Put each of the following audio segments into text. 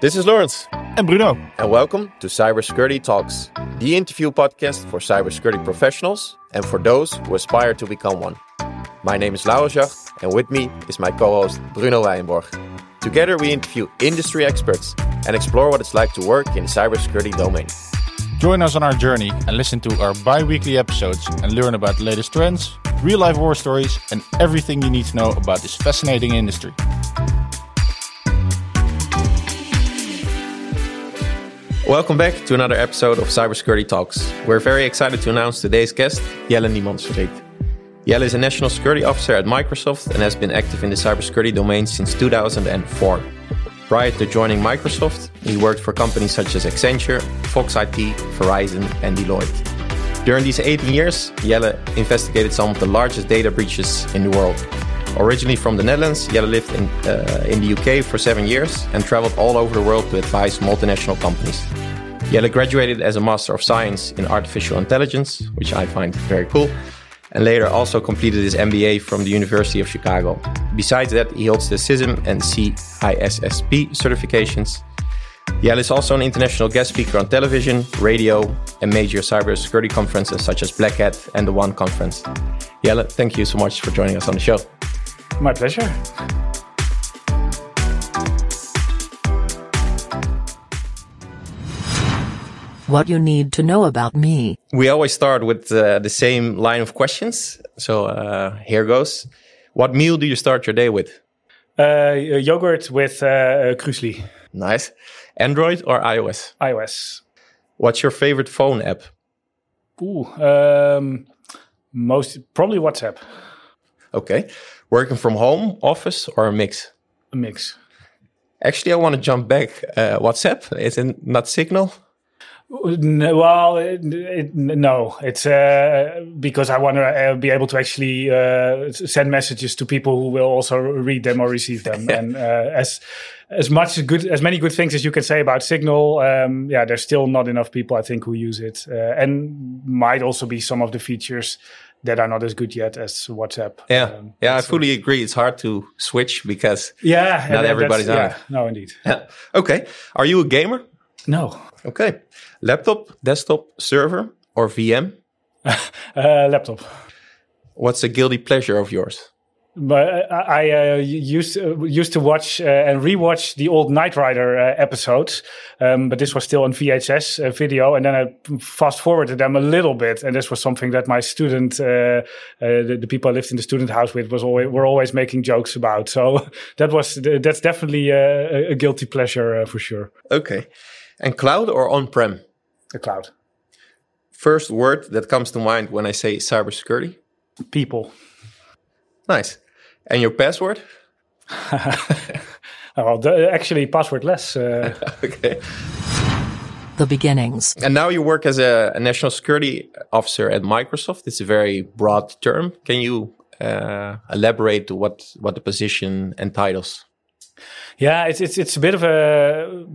This is Laurens. And Bruno. And welcome to Cybersecurity Talks, the interview podcast for cybersecurity professionals and for those who aspire to become one. My name is Laurens Jacht, and with me is my co host Bruno Wijnborg. Together, we interview industry experts and explore what it's like to work in the cybersecurity domain. Join us on our journey and listen to our bi weekly episodes and learn about the latest trends, real life war stories, and everything you need to know about this fascinating industry. Welcome back to another episode of Cybersecurity Talks. We're very excited to announce today's guest, Jelle Niemantsverdriet. Jelle is a national security officer at Microsoft and has been active in the cybersecurity domain since 2004. Prior to joining Microsoft, he worked for companies such as Accenture, Fox IT, Verizon, and Deloitte. During these 18 years, Jelle investigated some of the largest data breaches in the world. Originally from the Netherlands, Jelle lived in, uh, in the UK for seven years and traveled all over the world to advise multinational companies. Jelle graduated as a Master of Science in Artificial Intelligence, which I find very cool, and later also completed his MBA from the University of Chicago. Besides that, he holds the CISM and CISSP certifications. Jelle is also an international guest speaker on television, radio, and major cybersecurity conferences such as Black Hat and the One Conference. Jelle, thank you so much for joining us on the show. My pleasure. What you need to know about me. We always start with uh, the same line of questions. So uh, here goes. What meal do you start your day with? Uh, yogurt with uh, cruesli. Nice. Android or iOS? iOS. What's your favorite phone app? Ooh, um, most probably WhatsApp. Okay. Working from home, office, or a mix? A mix. Actually, I want to jump back. Uh, WhatsApp is it not Signal? Well, it, it, no, it's uh, because I want to uh, be able to actually uh, send messages to people who will also read them or receive them. and uh, as as much good as many good things as you can say about Signal, um, yeah, there's still not enough people I think who use it, uh, and might also be some of the features that are not as good yet as WhatsApp. Yeah, um, yeah, I fully agree. It's hard to switch because yeah, not everybody's on yeah, it. No, indeed. Yeah. Okay, are you a gamer? No. Okay, laptop, desktop, server, or VM? uh, laptop. What's a guilty pleasure of yours? But I, I uh, used uh, used to watch uh, and rewatch the old Knight Rider uh, episodes, um, but this was still on VHS uh, video, and then I fast forwarded them a little bit, and this was something that my student, uh, the, the, people I lived in the student house with, was always were always making jokes about. So that was that's definitely a, a guilty pleasure for sure. Okay, and cloud or on prem? The cloud. First word that comes to mind when I say cybersecurity? People. Nice. And your password? well, the, actually, passwordless. Uh... okay. The beginnings. And now you work as a, a, national security officer at Microsoft. It's a very broad term. Can you uh, elaborate what what the position entitles? Yeah, it's it's it's a bit of a,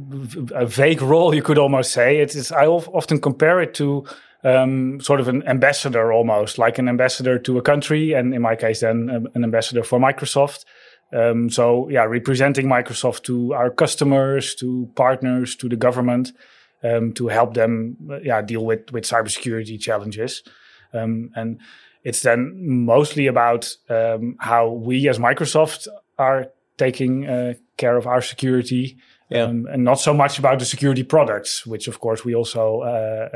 a vague role, you could almost say. It's, it's I often compare it to um, sort of an ambassador almost, like an ambassador to a country, and in my case, then um, an ambassador for Microsoft. Um, so yeah, representing Microsoft to our customers, to partners, to the government, um, to help them yeah deal with with cybersecurity challenges, um, and it's then mostly about um, how we as Microsoft are taking uh, care of our security yeah. Um, and not so much about the security products, which of course we also uh,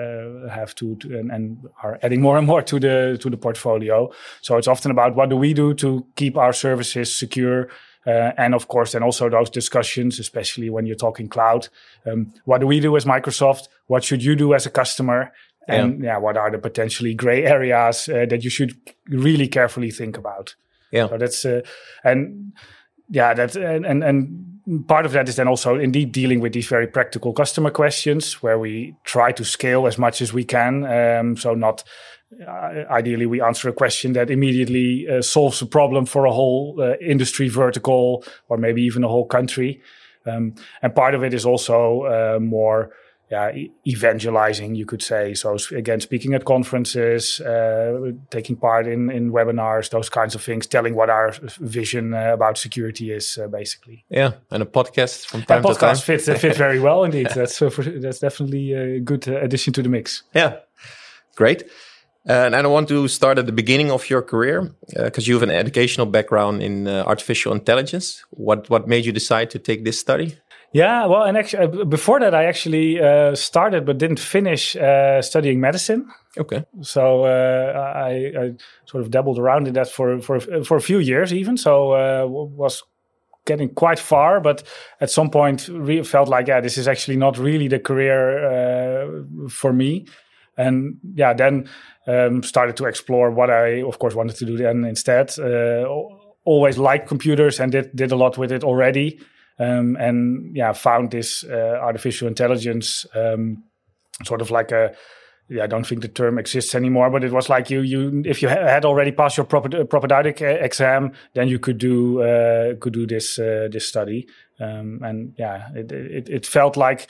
uh, have to, to and, and, are adding more and more to the to the portfolio. So it's often about what do we do to keep our services secure, uh, and of course then also those discussions, especially when you're talking cloud. Um, what do we do as Microsoft? What should you do as a customer? And yeah, yeah what are the potentially gray areas uh, that you should really carefully think about? Yeah, so that's uh, and yeah, that's, and and and part of that is then also indeed dealing with these very practical customer questions where we try to scale as much as we can. Um, so not uh, ideally we answer a question that immediately uh, solves a problem for a whole uh, industry vertical or maybe even a whole country. Um, and part of it is also uh, more yeah, evangelizing, you could say. So again, speaking at conferences, uh, taking part in, in webinars, those kinds of things, telling what our vision uh, about security is, uh, basically. Yeah, and a podcast from time to time. podcast fits uh, fit very well indeed. That's uh, for, that's definitely a good uh, addition to the mix. Yeah, great. Uh, and I want to start at the beginning of your career because you have an educational background in uh, artificial intelligence. What what made you decide to take this study? Yeah, well, and actually, uh, before that, I actually uh, started but didn't finish uh, studying medicine. Okay. So uh, I, I sort of dabbled around in that for for for a few years, even. So uh, was getting quite far, but at some point, re- felt like yeah, this is actually not really the career uh, for me. And yeah, then um, started to explore what I, of course, wanted to do then instead. Uh, always liked computers and did did a lot with it already. Um, and yeah, found this uh, artificial intelligence um, sort of like a yeah, I don't think the term exists anymore, but it was like you you if you ha- had already passed your propedeutic uh, exam, then you could do uh, could do this uh, this study, um, and yeah, it, it it felt like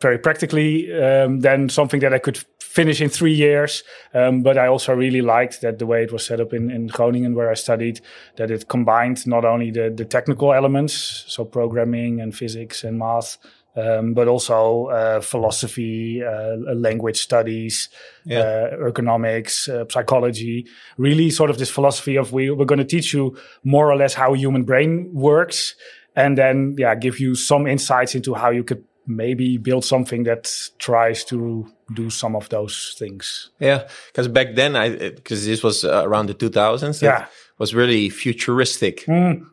very practically um, then something that I could finish in three years. Um, but I also really liked that the way it was set up in, in Groningen, where I studied, that it combined not only the, the technical elements, so programming and physics and math, um, but also uh, philosophy, uh, language studies, Yeah. uh, economics, uh, psychology. Really, sort of this philosophy of we, we're going to teach you more or less how a human brain works, and then yeah, give you some insights into how you could maybe build something that tries to do some of those things. Yeah, because back then, I because this was uh, around the 2000s. it Yeah. was really futuristic. and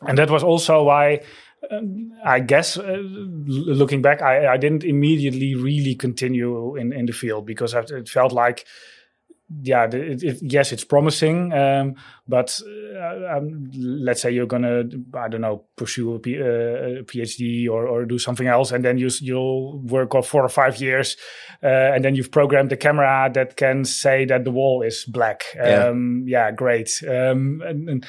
that was also why um, I guess uh, looking back, I, I didn't immediately really continue in, in the field because I, it felt like, yeah, it, it, yes, it's promising, um, but uh, um, let's say you're gonna, I don't know, pursue a, P, uh, a PhD or, or do something else, and then you, you'll work for four or five years, uh, and then you've programmed a camera that can say that the wall is black. Yeah. Um, yeah, great. Um, and, and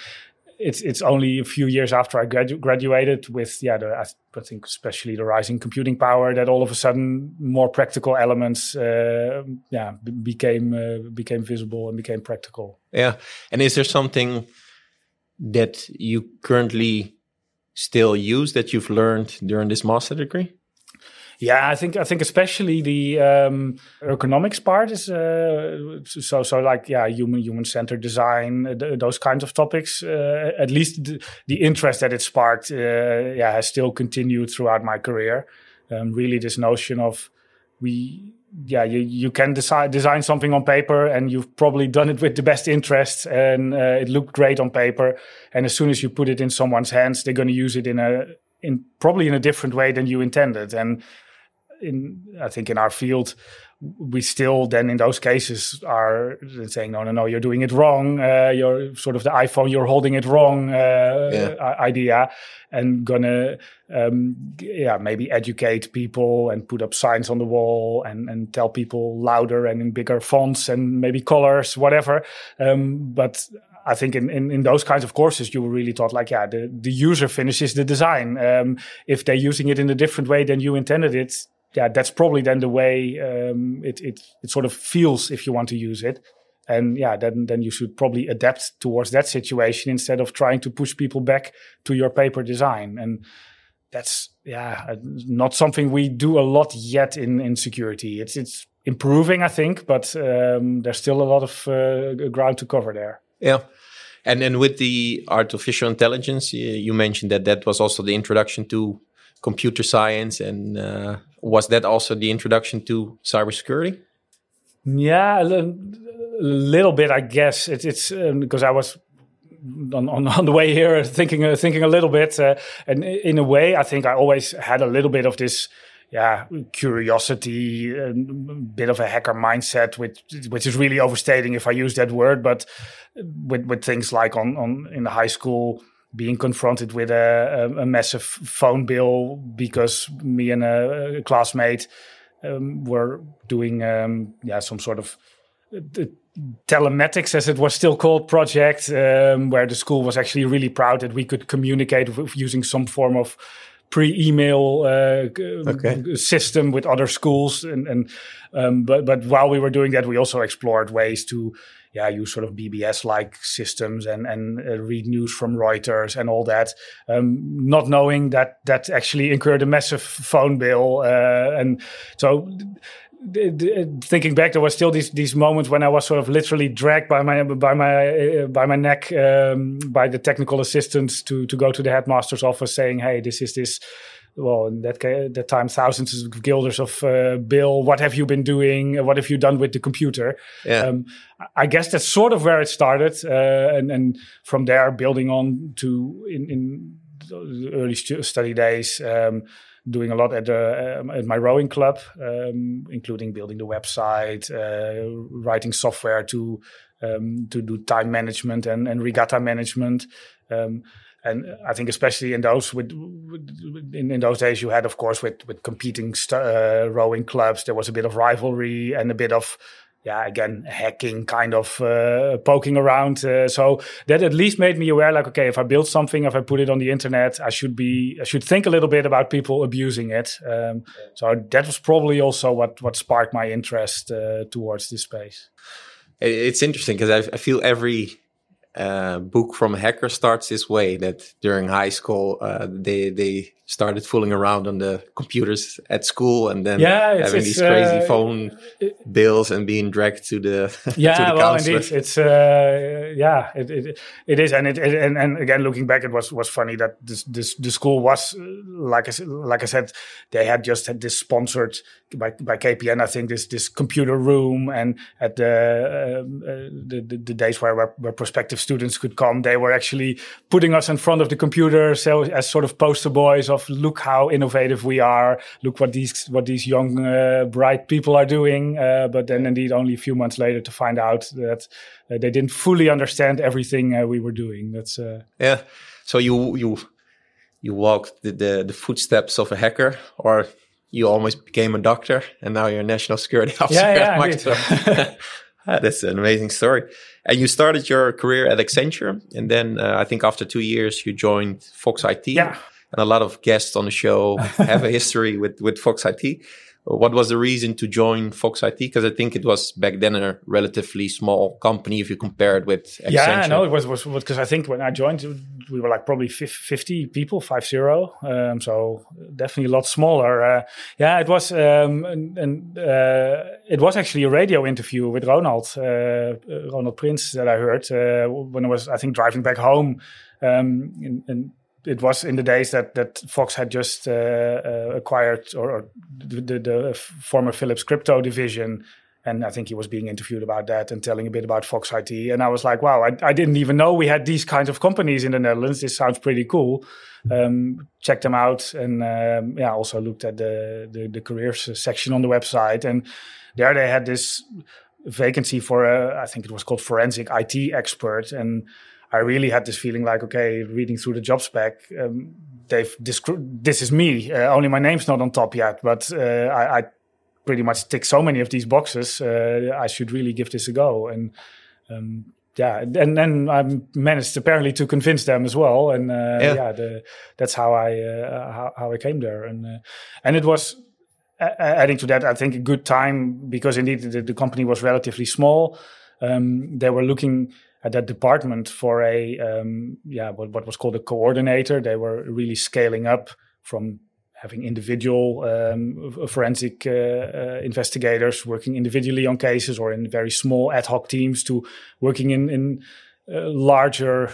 it's it's only a few years after I gradu- graduated with yeah the, I, think especially the rising computing power that all of a sudden more practical elements uh, yeah b- became uh, became visible and became practical. Yeah, and is there something that you currently still use that you've learned during this master degree? Yeah, I think I think especially the um, ergonomics part is uh, so so like yeah human human centered design uh, th- those kinds of topics. Uh, at least the, the interest that it sparked, uh, yeah, has still continued throughout my career. Um, really, this notion of we yeah you, you can decide design something on paper and you've probably done it with the best interest and uh, it looked great on paper and as soon as you put it in someone's hands they're going to use it in a in probably in a different way than you intended and in I think in our field, we still then in those cases are saying no no no you're doing it wrong. Uh, you're sort of the iPhone you're holding it wrong uh, Yeah. idea, and gonna um, yeah maybe educate people and put up signs on the wall and and tell people louder and in bigger fonts and maybe colors whatever. Um, but I think in, in, in those kinds of courses, you were really taught like, yeah, the, the user finishes the design. Um, if they're using it in a different way than you intended it, yeah, that's probably then the way um, it, it it sort of feels if you want to use it. And yeah, then then you should probably adapt towards that situation instead of trying to push people back to your paper design. And that's yeah, uh, not something we do a lot yet in in security. It's it's improving, I think, but um, there's still a lot of uh, ground to cover there. Yeah. And then with the artificial intelligence, you, mentioned that that was also the introduction to computer science. And uh, was that also the introduction to cybersecurity? Yeah, a little bit, I guess. It, it's um, because I was on, on, on the way here thinking uh, thinking a little bit, uh, and in a way, I think I always had a little bit of this. Yeah, curiosity, a bit of a hacker mindset, which which is really overstating if I use that word. But with with things like on on in the high school, being confronted with a, a, a massive phone bill because me and a, a classmate um, were doing um, yeah some sort of uh, telematics as it was still called project um, where the school was actually really proud that we could communicate with using some form of pre-email uh, Okay. system with other schools, and, and um, but but while we were doing that, we also explored ways to yeah use sort of BBS-like systems and and uh, read news from Reuters and all that, um, not knowing that that actually incurred a massive phone bill, uh, and so thinking back, there was still these these moments when I was sort of literally dragged by my by my uh, by my neck um, by the technical assistants to to go to the headmaster's office, saying, "Hey, this is this." Well, in that that time, thousands of guilders of uh, bill. What have you been doing? What have you done with the computer? Yeah. Um, I guess that's sort of where it started, uh, and and from there, building on to in in the early stu- study days. Um, doing a lot at the um, at my rowing club, um, including building the website, uh, writing software to um, to do time management and, and regatta management. Um, and I think especially in those with, with in, in those days you had of course with with competing st- uh, rowing clubs there was a bit of rivalry and a bit of yeah again hacking kind of uh, poking around. Uh, so that at least made me aware like okay if i build something if i put it on the internet i should be i should think a little bit about people abusing it. Um, so that was probably also what what sparked my interest uh, towards this space. It's interesting because I, I feel every uh, book from hacker starts this way. That during high school, uh, they they started fooling around on the computers at school, and then Yeah, it's- having it's, these crazy uh, phone bills and being dragged to the to the well counselor. indeed it's uh yeah it, it it is and it, it and, and again looking back it was was funny that this this the school was like i said like i said they had just had this sponsored by by kpn i think this this computer room and at the um, uh, the, the the days where, where where prospective students could come they were actually putting us in front of the computer so as sort of poster boys of look how innovative we are look what these what these young uh, bright people are doing uh, but then indeed only a few months later to find out that uh, they didn't fully understand everything uh, we were doing that's uh, Yeah. So you you you walked the, the the footsteps of a hacker, or you almost became a doctor, and now you're a national security officer Yeah, yeah, Ah, That's an amazing story. And you started your career at Accenture, and then uh, I think after two years you joined Fox IT. Yeah. And a lot of guests on the show have a history with with Fox IT. What was the reason to join Fox IT? Because I think it was back then a relatively small company if you compare it with Accenture. yeah no it was was because i think when i joined we were like probably 50 people five zero um, so definitely a lot smaller uh, yeah it was um, and, and uh, it was actually a radio interview with ronald uh, uh, ronald Prins that i heard uh, when i was i think driving back home um, and, and it was in the days that that Fox had just uh, uh, acquired or, or the, the, the former Philips crypto division, and I think he was being interviewed about that and telling a bit about Fox IT. And I was like, wow, I, I didn't even know we had these kinds of companies in the Netherlands. This sounds pretty cool. Um, checked them out, and um, yeah, also looked at the, the the careers section on the website, and there they had this vacancy for a, I think it was called forensic IT expert, and I really had this feeling like, okay, reading through the job spec, um, they've this is me. Uh, only my name's not on top yet, but uh, I, I pretty much tick so many of these boxes. Uh, I should really give this a go. And um, yeah, and then I managed apparently to convince them as well. And uh, Yeah. yeah, the, that's how I uh, how, how I came there. And uh, and it was adding to that, I think a good time because indeed the, the company was relatively small. Um, they were looking at that department for a um, yeah what, what was called a coordinator. They were really scaling up from having individual um, forensic uh, uh, investigators working individually on cases or in very small ad hoc teams to working in in uh, larger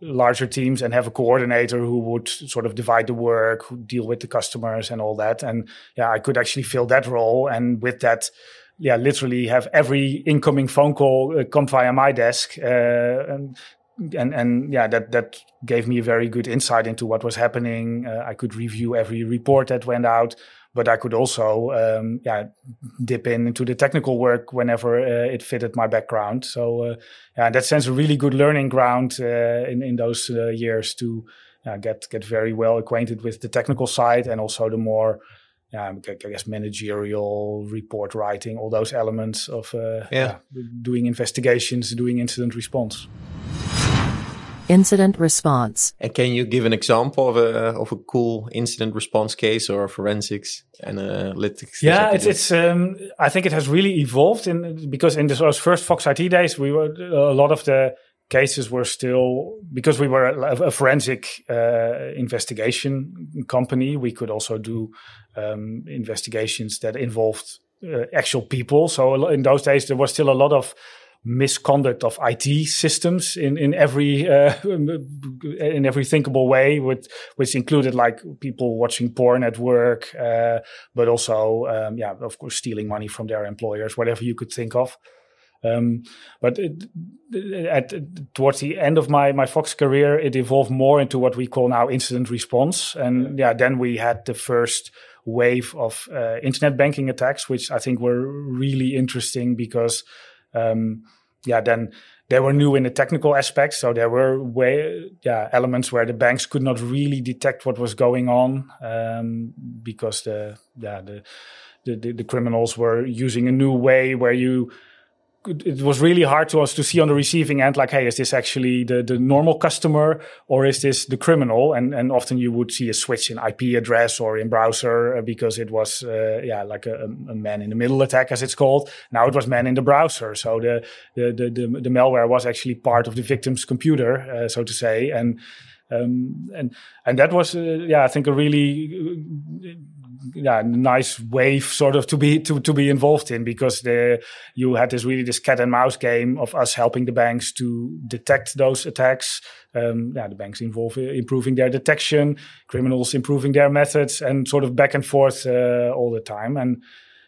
larger teams and have a coordinator who would sort of divide the work, deal with the customers and all that. And yeah, I could actually fill that role, and with that, yeah, literally have every incoming phone call uh, come via my desk, uh, and and and yeah, that that gave me a very good insight into what was happening. Uh, I could review every report that went out. But I could also, um, yeah, dip in into the technical work whenever uh, it fitted my background. So, uh, yeah, in that sense, a really good learning ground uh, in in those years to get get very well acquainted with the technical side and also the more, yeah, I guess managerial report writing, all those elements of uh, Yeah. doing investigations, doing incident response. Incident response. And can you give an example of a of a cool incident response case or forensics analytics? Yeah, it's it's. Um, I think it has really evolved in because in those first Fox IT days, we were a lot of the cases were still because we were a, forensic uh, investigation company. We could also do um, investigations that involved uh, actual people. So in those days, there was still a lot of misconduct of IT systems in in every uh, in every thinkable way, with which included like people watching porn at work, uh, but also um, yeah, of course, stealing money from their employers, whatever you could think of. Um, but it, at towards the end of my my Fox career, it evolved more into what we call now incident response, and yeah, then we had the first wave of uh, internet banking attacks, which I think were really interesting because um, yeah, then they were new in the technical aspects. So there were way, yeah, elements where the banks could not really detect what was going on um, because the, yeah, the, the, the criminals were using a new way where you it was really hard to us to see on the receiving end, like, hey, is this actually the, the normal customer or is this the criminal? And and often you would see a switch in IP address or in browser uh, because it was uh, yeah like a, a, man in the middle attack as it's called. Now it was man in the browser, so the the the, the, the malware was actually part of the victim's computer, uh, so to say, and. Um, and and that was uh, yeah I think a really yeah nice wave sort of to be to to be involved in because the you had this really this cat and mouse game of us helping the banks to detect those attacks. Um, yeah, the banks involve improving their detection, criminals improving their methods, and sort of back and forth uh, all the time. And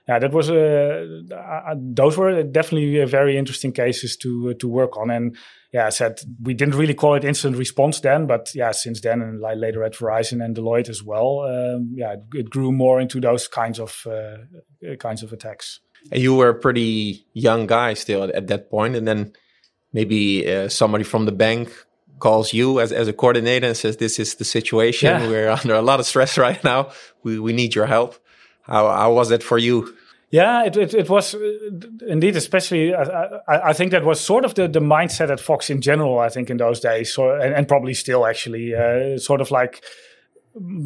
yeah, that was a uh, those were definitely very interesting cases to uh, to work on. And yeah, I said we didn't really call it incident response then, but yeah, since then and like later at Verizon and Deloitte as well, um, yeah, it, it, grew more into those kinds of uh, kinds of attacks. And you were a pretty young guy still at, at that point, and then maybe uh, somebody from the bank calls you as, as a coordinator and says, "This is the situation. Yeah. We're under a lot of stress right now. We we need your help." How how was that for you? Yeah, it, it, it was uh, indeed, especially. I, I, think that was sort of the, the mindset at Fox in general. I think in those days, so, and, and probably still actually, uh, sort of like,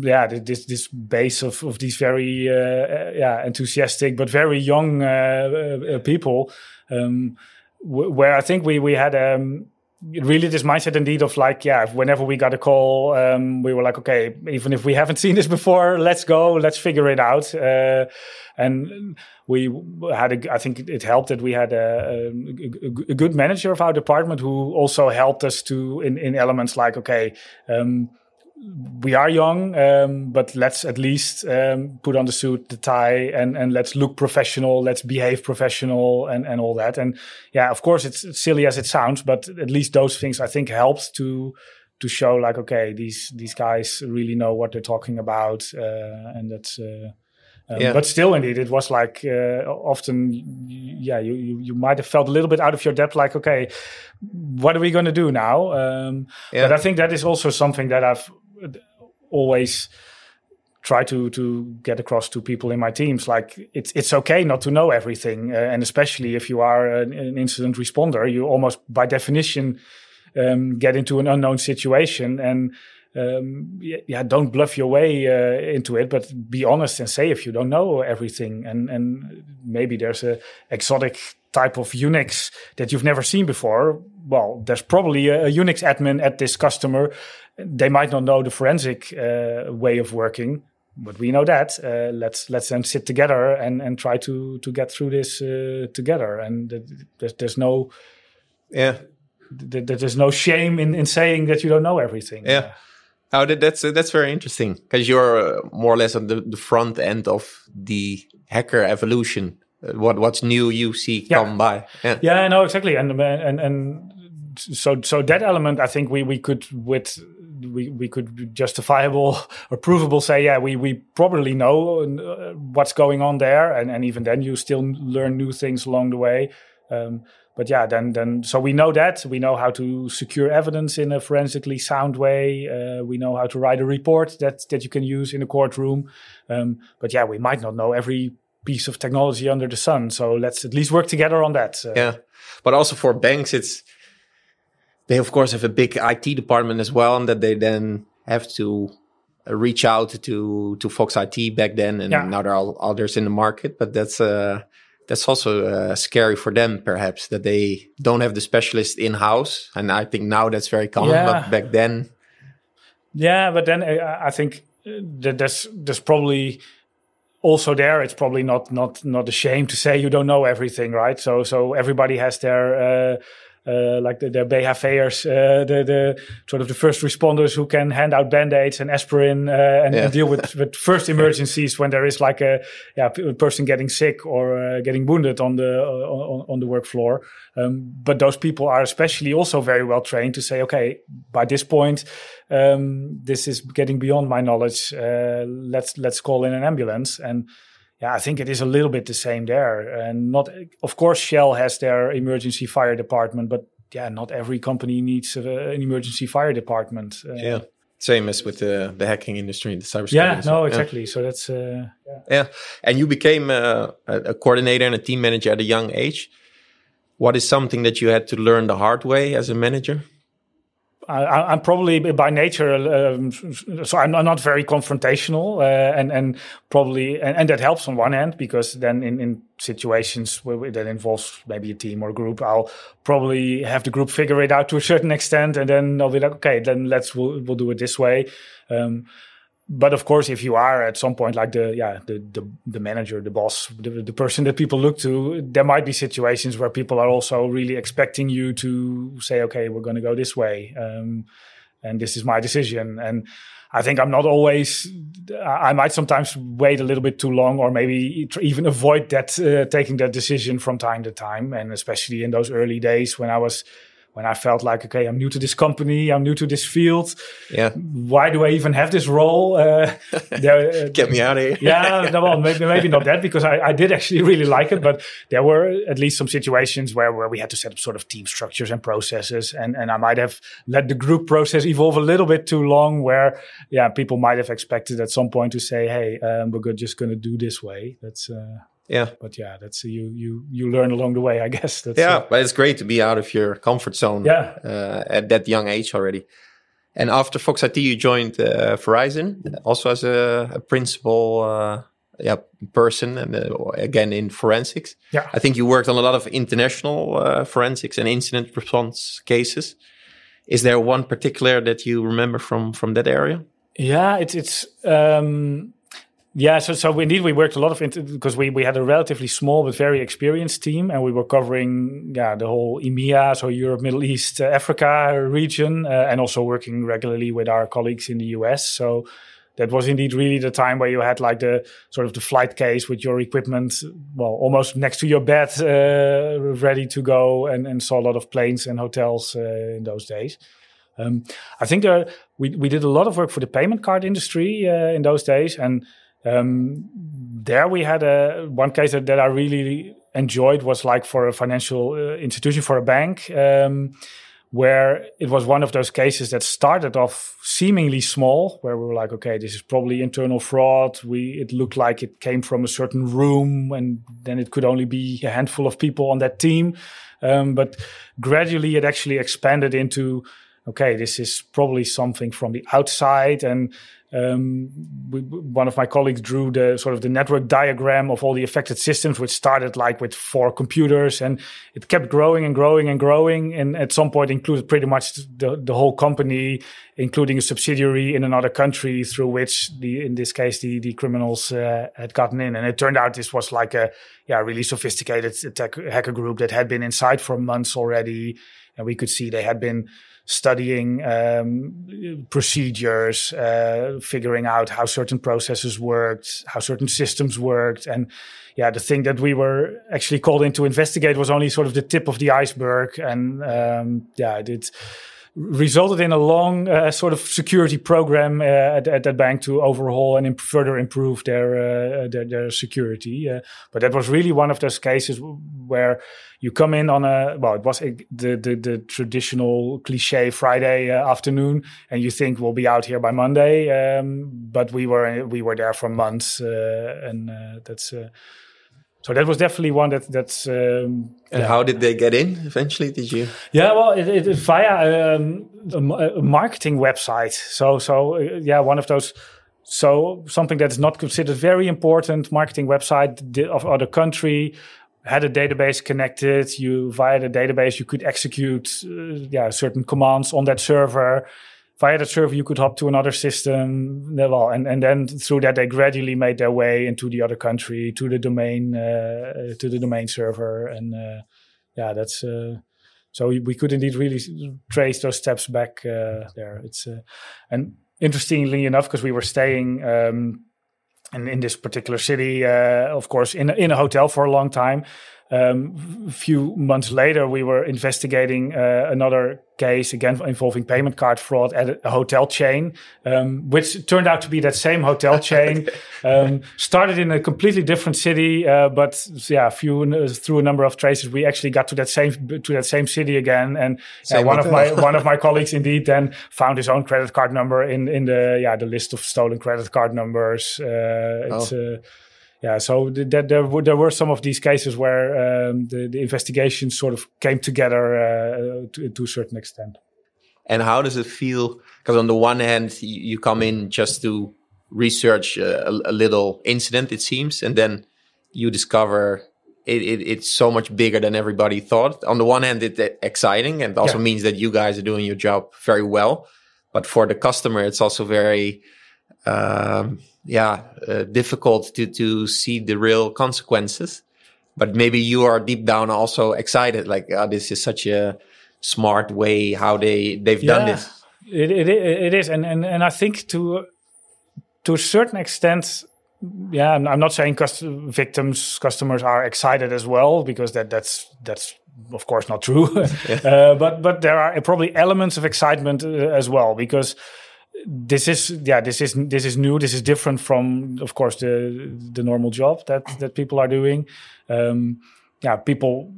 yeah, this this base of, of these very uh, uh yeah enthusiastic but very young uh, uh, people, um, where I think we we had um, really this mindset indeed of like yeah whenever we got a call um, we were like okay even if we haven't seen this before let's go let's figure it out. Uh, and we had a, I think it helped that we had a, a, a, good manager of our department who also helped us to in, in elements like okay um, we are young, um, but let's at least um, put on the suit, the tie, and and let's look professional. Let's behave professional, and and all that. And yeah, of course, it's silly as it sounds, but at least those things I think helped to to show like okay, these these guys really know what they're talking about, uh, and that's. Uh, um, yeah. But still, indeed, it was like uh, often, yeah, you, you, you might have felt a little bit out of your depth. Like, okay, what are we going to do now? Um, yeah. But I think that is also something that I've always try to to get across to people in my teams. Like it's it's okay not to know everything uh, and especially if you are an, an, incident responder you almost by definition um, get into an unknown situation and um, yeah don't bluff your way uh, into it but be honest and say if you don't know everything. And and maybe there's a exotic type of Unix that you've never seen before. Well there's probably a, a Unix admin at this customer they might not know the forensic uh, way of working, but we know that. Uh, let's let's then sit together and and try to to get through this uh, together. And there's, there's no yeah, there's no shame in in saying that you don't know everything. Yeah. Oh, that, that's uh, that's very interesting because you're uh, more or less on the, the front end of the hacker evolution. Uh, what what's new you see yeah. come by. Yeah, yeah, no, exactly, and and and so so that element I think we we could with we we could justifiable or provable say yeah we we probably know uh, what's going on there. And and even then you still learn new things along the way. Um, but yeah then then so we know that. We know how to secure evidence in a forensically sound way. Uh, we know how to write a report that that you can use in a courtroom. Um, but yeah we might not know every piece of technology under the sun. So let's at least work together on that. Uh, yeah. But also for banks it's they of course have a big IT department as well, and that they then have to uh, reach out to to Fox IT back then, and Yeah. now there are others in the market. But that's uh, that's also uh, scary for them, perhaps that they don't have the specialist in house. And I think now that's very common, Yeah. but back then, Yeah, but then uh, I think uh, that there's there's probably also there. It's probably not not not a shame to say you don't know everything, right? So so everybody has their. Uh, uh, like the, the BHV'ers, uh, the, the sort of the first responders who can hand out band-aids and aspirin uh, and, Yeah. and deal with, with first emergencies when there is like a yeah, a person getting sick or uh, getting wounded on the on, on the work floor. Um, but those people are especially also very well trained to say, okay, by this point, um, this is getting beyond my knowledge. Uh, let's let's call in an ambulance. And yeah, I think it is a little bit the same there. And not, of course, Shell has their emergency fire department, but yeah, not every company needs uh, an emergency fire department. Uh, yeah, same as with the the hacking industry the cybersecurity. yeah, no, exactly. So that's uh, yeah. Yeah, and you became uh, a, a coordinator and a team manager at a young age. What is something that you had to learn the hard way as a manager? I, I'm probably by nature, um, so I'm not- very confrontational, uh, and and probably, and, and that helps on one end because then in, in situations where that involves maybe a team or a group, I'll probably have the group figure it out to a certain extent, and then I'll be like, okay, then let's we'll, we'll do it this way. Um, but of course, if you are at some point like the yeah the the, the manager, the boss, the, the person that people look to, there might be situations where people are also really expecting you to say, okay, we're going to go this way, um, and this is my decision. And I think I'm not always. I might sometimes wait a little bit too long, or maybe even avoid that uh, taking that decision from time to time, and especially in those early days when I was. When I felt like, okay, I'm new to this company, I'm new to this field Yeah, why do I even have this role? Uh, there, uh, get me out of here. yeah, no, well, maybe, maybe not that because I, I did actually really like it, but there were at least some situations where, where we had to set up sort of team structures and processes, and, and I might have let the group process evolve a little bit too long. Where yeah, people might have expected at some point to say, "Hey, um, we're just going to do this way." That's uh, yeah, but yeah, that's you you you learn along the way, I guess. That's, yeah. uh, But it's great to be out of your comfort zone. Yeah. uh, at that young age already. And after Fox IT, you joined uh, Verizon, also as a, a principal uh, yeah person, and uh, again in forensics. Yeah. I think you worked on a lot of international uh, forensics and incident response cases. Is there one particular that you remember from from that area? Yeah, it's it's um, yeah. So so indeed, we worked a lot of because we we had a relatively small but very experienced team, and we were covering yeah the whole EMEA, so Europe, Middle East, uh, Africa region, uh, and also working regularly with our colleagues in the US. So that was indeed really the time where you had like the sort of the flight case with your equipment, well, almost next to your bed, uh, ready to go, and and saw a lot of planes and hotels uh, in those days. Um, I think there, we we did a lot of work for the payment card industry uh, in those days, and um, there we had a one case that, that I really enjoyed was like for a financial uh, institution for a bank. Um, where it was one of those cases that started off seemingly small, where we were like, okay, this is probably internal fraud. We it looked like it came from a certain room, and then it could only be a handful of people on that team. Um, but gradually, it actually expanded into, okay, this is probably something from the outside, and um, we, one of my colleagues drew the sort of the network diagram of all the affected systems, which started like with four computers, and it kept growing and growing and growing, and at some point included pretty much the, the whole company, including a subsidiary in another country through which the in this case the the criminals uh, had gotten in, and it turned out this was like a yeah really sophisticated attack, hacker group that had been inside for months already, and we could see they had been studying um, procedures, uh, figuring out how certain processes worked, how certain systems worked. And yeah, the thing that we were actually called in to investigate was only sort of the tip of the iceberg. And um, yeah, it resulted in a long uh, sort of security program uh, at, at that bank to overhaul and imp- further improve their, uh, their, their security. Uh, but that was really one of those cases where you come in on a well, it was a, the, the the traditional cliche Friday uh, afternoon, and you think we'll be out here by Monday. Um, but we were we were there for months, uh, and uh, that's so that was definitely one that that's. Um, and yeah. how did they get in eventually? Did you? Yeah, well, it, it, via um, a, a, marketing website. So so uh, yeah, one of those. So something that is not considered very important marketing website of other country had a database connected. You via the database you could execute uh, yeah certain commands on that server via that server you could hop to another system well and, and then through that they gradually made their way into the other country to the domain uh, to the domain server and uh, yeah that's uh, so we, we, could indeed really trace those steps back uh, there. It's uh, and interestingly enough because we were staying um, in, in this particular city uh, of course in, in a hotel for a long time um, a few months later, we were investigating uh, another case again involving payment card fraud at a hotel chain, um, which turned out to be that same hotel chain. um, started in a completely different city, uh, but yeah, a few through a number of traces, we actually got to that same to that same city again. And uh, one of my one of my colleagues indeed then found his own credit card number in in the yeah the list of stolen credit card numbers. Uh, it's oh uh, yeah, so that there were there were some of these cases where um, the the investigation sort of came together uh, to, to, a certain extent. And how does it feel? Because on the one hand, you come in just to research a, a little incident, it seems, and then you discover it, it, it's so much bigger than everybody thought. On the one hand, it's exciting and also yeah. means that you guys are doing your job very well. But for the customer, it's also very um, yeah uh, difficult to to see the real consequences but maybe you are deep down also excited like oh, this is such a smart way how they they've yeah, done this. It, it, it is and, and and i think to to a certain extent yeah i'm, I'm not saying cust- victims customers are excited as well because that that's that's of course not true. Uh, but but there are probably elements of excitement uh, as well because this is yeah this is this is new this is different from of course the the normal job that that people are doing um yeah people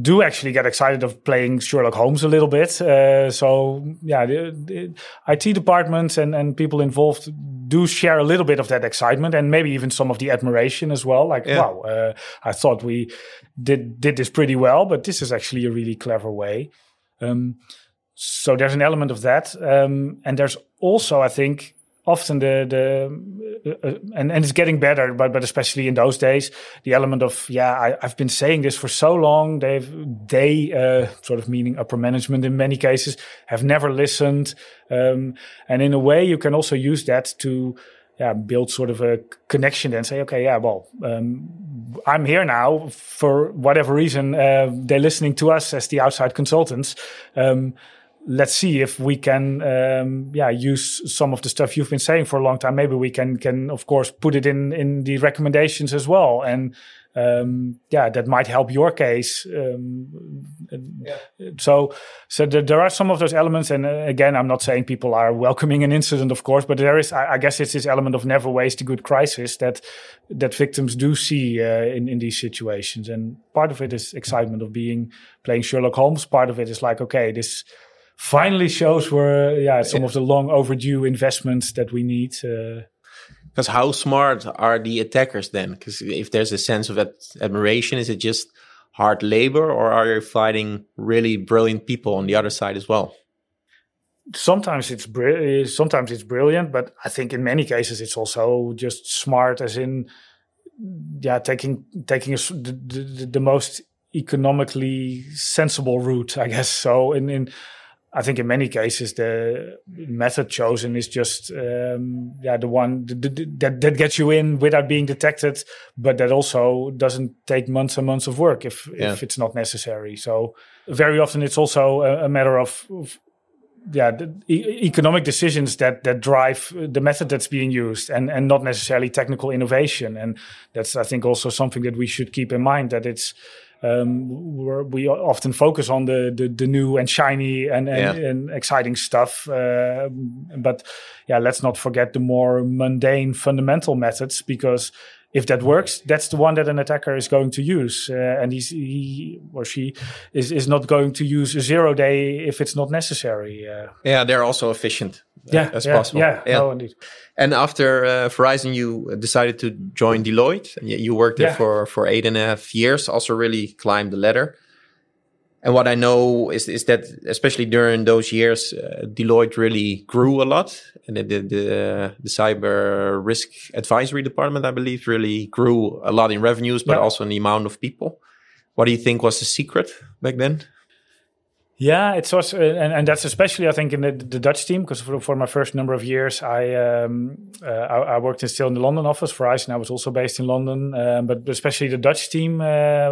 do actually get excited of playing Sherlock Holmes a little bit. Uh, so yeah, the, the, IT departments and, and people involved do share a little bit of that excitement and maybe even some of the admiration as well. Like, yeah. wow, uh, I thought we did did this pretty well, but this is actually a really clever way. Um, so there's an element of that, um, and there's also, I think, often the the uh, uh, and and it's getting better, but but especially in those days, the element of yeah, I, have been saying this for so long. They've they uh, sort of meaning upper management in many cases have never listened, um, and in a way, you can also use that to yeah, build sort of a connection and say, okay, yeah, well, um, I'm here now for whatever reason. Uh, they're listening to us as the outside consultants. Um, let's see if we can um, yeah use some of the stuff you've been saying for a long time. Maybe we can can of course put it in in the recommendations as well. And um, yeah that might help your case um, yeah. so so there, there, are some of those elements. And uh, again i'm not saying people are welcoming an incident of course but there is i, I guess it's this element of never waste a good crisis that that victims do see uh, in in these situations. And part of it is excitement of being playing sherlock holmes. Part of it is like okay this finally shows where yeah some yeah. of the long overdue investments that we need. Because uh, how smart are the attackers then? Because if there's a sense of admiration, is it just hard labor, or are you fighting really brilliant people on the other side as well? Sometimes it's br- sometimes it's brilliant, but I think in many cases it's also just smart, as in yeah, taking taking a, the, the, the most economically sensible route, I guess. So in in I think in many cases the method chosen is just um, yeah the one that that gets you in without being detected, but that also doesn't take months and months of work if yeah. if it's not necessary. So very often it's also a, a matter of, of yeah e- economic decisions that that drive the method that's being used and and not necessarily technical innovation and that's i think also something that we should keep in mind that it's um, we often focus on the, the, the new and shiny and and, yeah. and exciting stuff. Uh, but yeah, let's not forget the more mundane fundamental methods because if that works, that's the one that an attacker is going to use, uh, and he's, he or she is is not going to use a zero day if it's not necessary. Uh, yeah, they're also efficient. Uh, yeah, as yeah, possible. Yeah, yeah. No, indeed. And after uh, Verizon, you decided to join Deloitte, and you worked there Yeah. for for eight and a half years. Also, really climbed the ladder. And what I know is is that especially during those years, uh, Deloitte really grew a lot, and the the the, cyber risk advisory department, I believe, really grew a lot in revenues, but also in the amount of people. What do you think was the secret back then? Yeah, it's also, and, and that's especially I think in the, the Dutch team because for, for my first number of years, I um, uh, I, I worked in still in the London office for ICE, and I was also based in London. Um, but especially the Dutch team uh,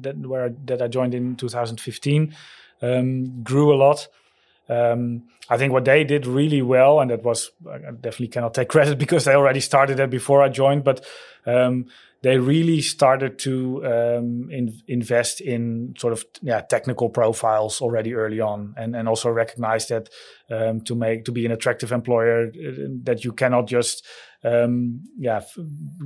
that where I, that I joined in 2015 um, grew a lot. Um, I think what they did really well, and that was I definitely cannot take credit because they already started that before I joined, but um, they really started to um, in, invest in sort of yeah technical profiles already early on, and and also recognize that um, to make to be an attractive employer uh, that you cannot just um, yeah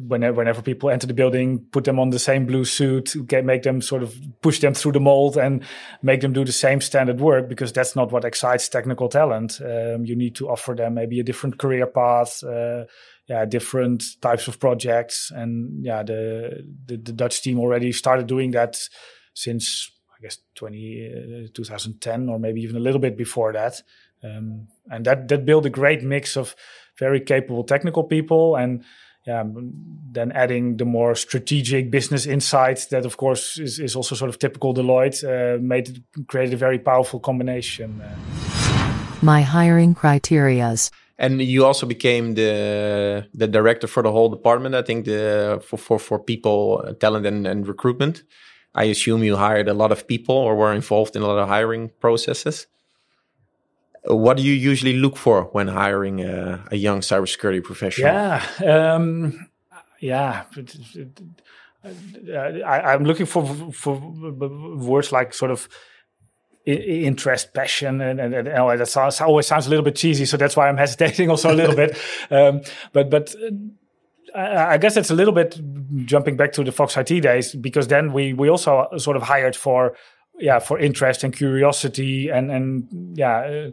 whenever whenever people enter the building put them on the same blue suit get, make them sort of push them through the mold and make them do the same standard work because that's not what excites technical talent. Um, you need to offer them maybe a different career path uh, yeah, different types of projects, and yeah, the, the the Dutch team already started doing that since I guess 20, uh, 2010 or maybe even a little bit before that, um, and that that built a great mix of very capable technical people and yeah, then adding the more strategic business insights that, of course, is, is also sort of typical Deloitte, uh, made created a very powerful combination. Uh, My hiring criterias. And you also became the the director for the whole department. I think the for for for people, uh, talent and, and recruitment. I assume you hired a lot of people or were involved in a lot of hiring processes. What do you usually look for when hiring a, a young cybersecurity professional? Yeah, um, yeah. I, I'm looking for for words like sort of interest, passion, and, and, and that sounds, always sounds a little bit cheesy. So that's why I'm hesitating also a little bit. Um, but but uh, I, I guess it's a little bit jumping back to the Fox IT days because then we we also sort of hired for yeah for interest and curiosity and and yeah. Uh,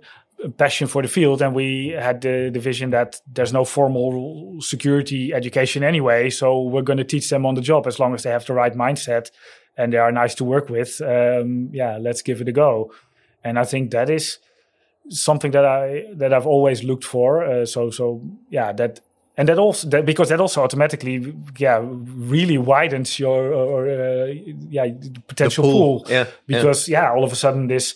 passion for the field and we had the, the vision that there's no formal security education anyway so we're going to teach them on the job as long as they have the right mindset and they are nice to work with um, yeah let's give it a go and i think that is something that i that i've always looked for uh, so so yeah that and that also that, because that also automatically yeah really widens your or uh, yeah the potential pool, pool, yeah, yeah. because yeah. all of a sudden this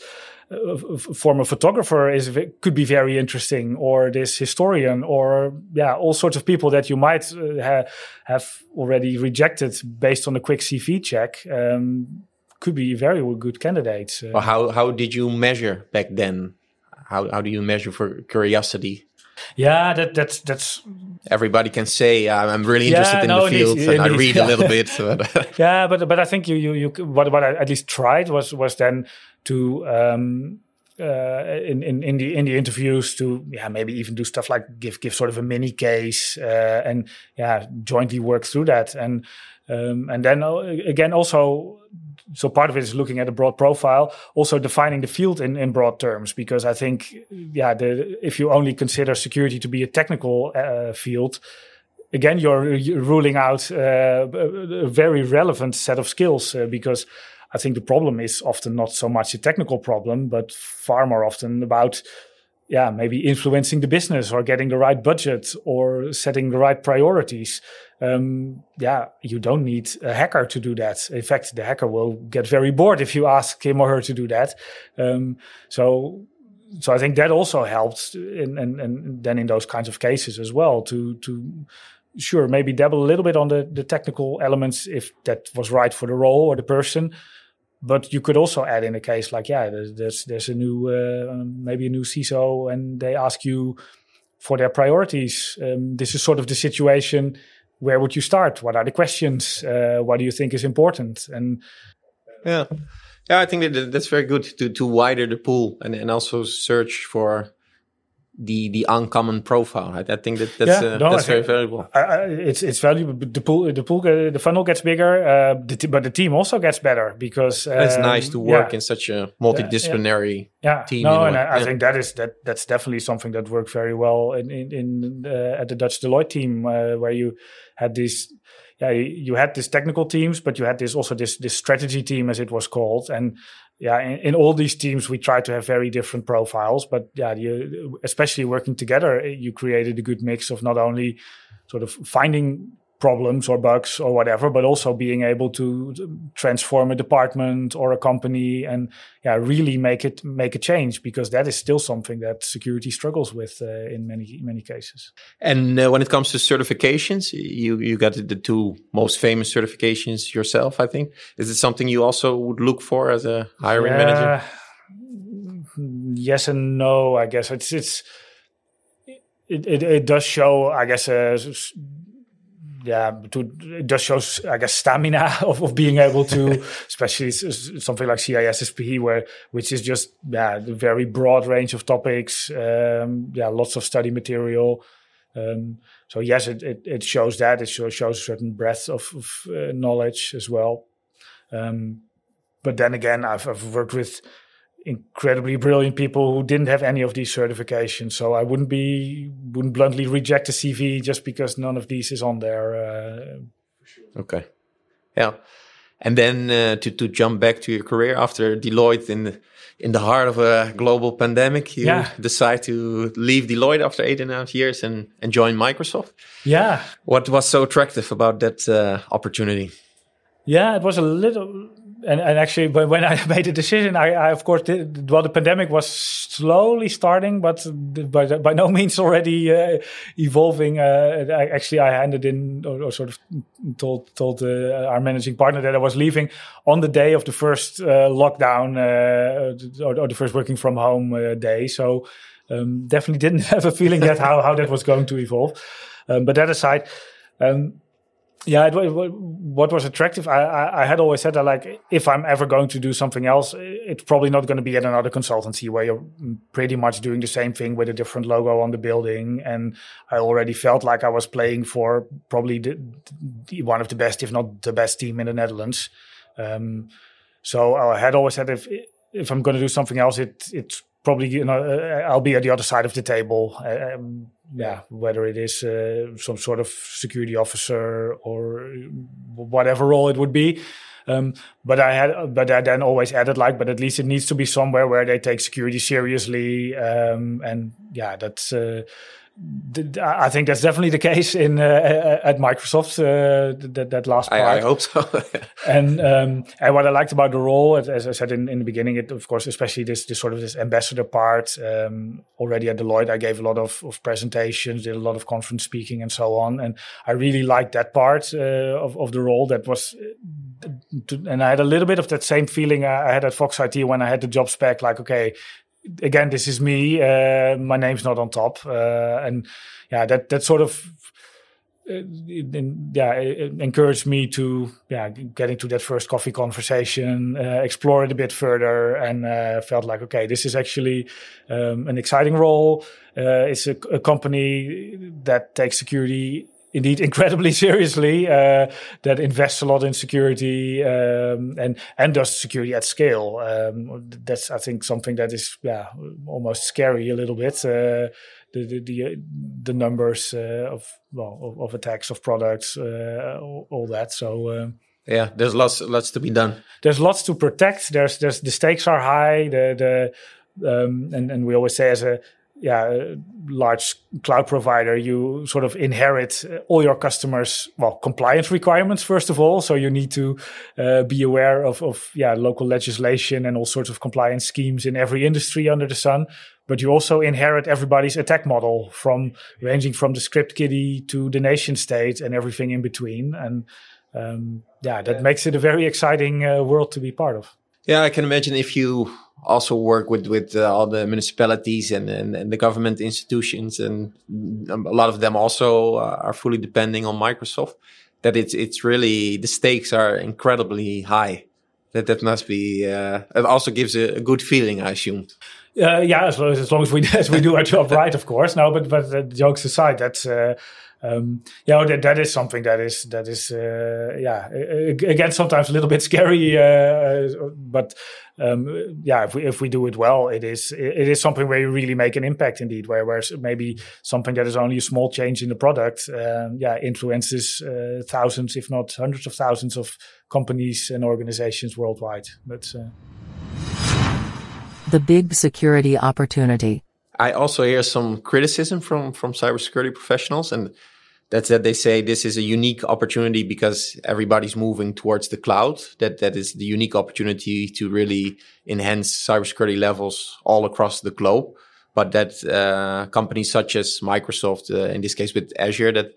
former photographer is could be very interesting or this historian or yeah all sorts of people that you might uh, ha- have already rejected based on a quick cv check um, could be very good candidates uh, Or how how did you measure back then? How how do you measure for curiosity? Yeah that that's that's Everybody can say I'm really Yeah, interested in no, the indeed, field and I read yeah. a little bit. But yeah but but i think you you you what what i at least tried was was then to um uh, in, in in the in the interviews to yeah maybe even do stuff like give give sort of a mini case uh, and yeah jointly work through that and um, and then uh, again also so part of it is looking at a broad profile also defining the field in, in broad terms because i think yeah the if you only consider security to be a technical uh, field again you're, you're ruling out uh, a very relevant set of skills uh, because I think the problem is often not so much a technical problem, but far more often about yeah maybe influencing the business or getting the right budget or setting the right priorities. Um, yeah, you don't need a hacker to do that. In fact, the hacker will get very bored if you ask him or her to do that. Um, so so I think that also helped, in, and and then in those kinds of cases as well to to sure maybe dabble a little bit on the the technical elements if that was right for the role or the person. But you could also add in a case like yeah, there's there's, there's a new uh, maybe a new CISO and they ask you for their priorities. Um, this is sort of the situation. Where would you start? What are the questions? Uh, what do you think is important? And Yeah, yeah, I think that that's very good to to wider the pool and and also search for the the uncommon profile. I, I think that that's Yeah, uh, no, that's very valuable. I, I, it's it's valuable. The pool, the pool, uh, the funnel gets bigger, uh, the t- but the team also gets better because it's um, nice to work yeah, in such a multidisciplinary. yeah. team No, and I, I think that is that that's definitely something that worked very well in in, in uh, at the Dutch Deloitte team, uh, where you had these. Yeah, you had these technical teams, but you had this also this this strategy team, as it was called, and yeah, in, in all these teams we try to have very different profiles, but yeah, you, especially working together, you created a good mix of not only sort of finding problems or bugs or whatever, but also being able to transform a department or a company and yeah, really make it make a change because that is still something that security struggles with uh, in many many cases. And uh, when it comes to certifications, you you got the two most famous certifications yourself. I think is it something you also would look for as a hiring manager? Yes and no, I guess it's it's it it, it does show, I guess, uh, s- yeah, to it does show, I guess, stamina of, of being able to, especially something like CISSP, where which is just yeah, the very broad range of topics, um, yeah, lots of study material. Um, so yes, it, it, it shows that it shows, shows a certain breadth of, of uh, knowledge as well. Um, but then again, I've, I've worked with incredibly brilliant people who didn't have any of these certifications. So I wouldn't be wouldn't bluntly reject a CV just because none of these is on there. Uh, Okay, yeah. And then uh, to to jump back to your career after Deloitte in the, in the heart of a global pandemic, you Yeah. decide to leave Deloitte after eight and a half years and and join Microsoft. yeah, What was so attractive about that uh, opportunity? Yeah, it was a little, and, and actually, when, I made the decision, I, I of course did. Well, the pandemic was slowly starting, but by by no means already uh, evolving. Uh, I, actually, I handed in or, or sort of told told uh, our managing partner that I was leaving on the day of the first uh, lockdown uh, or, or the first working from home uh, day. So um, definitely didn't have a feeling yet how how that was going to evolve. Um, but that aside. Um, yeah, it, wa- what was attractive, I, I, I had always said that like if I'm ever going to do something else, it's probably not going to be at another consultancy where you're pretty much doing the same thing with a different logo on the building. And I already felt like I was playing for probably the, the, one of the best, if not the best team in the Netherlands. Um, so I had always said if if I'm going to do something else, it it's probably you know uh, I'll be at the other side of the table. Um, yeah, whether it is uh, some sort of security officer or whatever role it would be. Um, but I had, but I then always added like, but at least it needs to be somewhere where they take security seriously. Um, and yeah, that's. Uh, I think that's definitely the case in uh, at Microsoft. Uh, that that last part. I, I hope so. and um, and what I liked about the role, as- I said in, in the beginning, it of course, especially this this sort of this ambassador part. Um, already at Deloitte, I gave a lot of, of presentations, did a lot of conference speaking, and so on. And I really liked that part uh, of of the role. That was, uh, to, and I had a little bit of that same feeling I I had at Fox IT when I had the job spec. Like, okay, again, this is me. Uh, my name's not on top, uh, and yeah, that that sort of uh, in- yeah, it it encouraged me to yeah get into that first coffee conversation, uh, explore it a bit further, and uh, felt like okay, this is actually um, an exciting role. Uh, it's a, a company that takes security indeed incredibly seriously, uh, that invests a lot in security um, and and does security at scale. Um, that's I think something that is yeah almost scary a little bit. Uh, the the the, uh, the numbers uh, of well of, of attacks of products, uh, all, all that. So. Um, yeah, there's lots lots to be done. there's lots to protect. There's there's the stakes are high. The the um, and and we always say as a yeah large cloud provider, you sort of inherit uh, all your customers well compliance requirements first of all. So you need to uh, be aware of of yeah local legislation and all sorts of compliance schemes in every industry under the sun. But you also inherit everybody's attack model from ranging from the script kiddie to the nation state and everything in between. And um, yeah, that makes it a very exciting uh, world to be part of. Yeah, I can imagine if you also work with with uh, all the municipalities and, and and the government institutions, and a lot of them also uh, are fully depending on Microsoft. That it's it's really the stakes are incredibly high. That that must be. Uh, it also gives a, a good feeling, I assume. Uh, yeah, as long as, as long as we as we do our job right, of course. No, but but uh, jokes aside, that's uh, um, yeah, that that is something that is that is uh, yeah again sometimes a little bit scary, uh, but um, yeah, if we if we do it well, it is it is something where you really make an impact indeed. Where where maybe something that is only a small change in the product, um, yeah, influences uh, thousands, if not hundreds of thousands of companies and organizations worldwide. But uh, The big security opportunity. I also hear some criticism from from cybersecurity professionals, and that's that they say this is a unique opportunity because everybody's moving towards the cloud. That that is the unique opportunity to really enhance cybersecurity levels all across the globe. But that uh, companies such as Microsoft, uh, in this case with Azure, that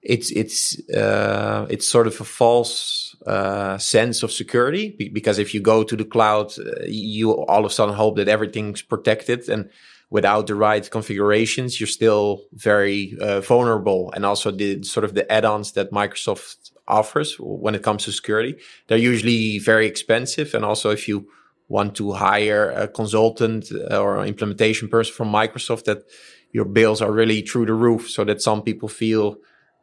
it's it's uh, it's sort of a false uh, sense of security because if you go to the cloud, uh, you all of a sudden hope that everything's protected and without the right configurations, you're still very uh, vulnerable. And also the sort of the add-ons that Microsoft offers when it comes to security, they're usually very expensive. And also if you want to hire a consultant uh, or implementation person from Microsoft, that your bills are really through the roof. So that some people feel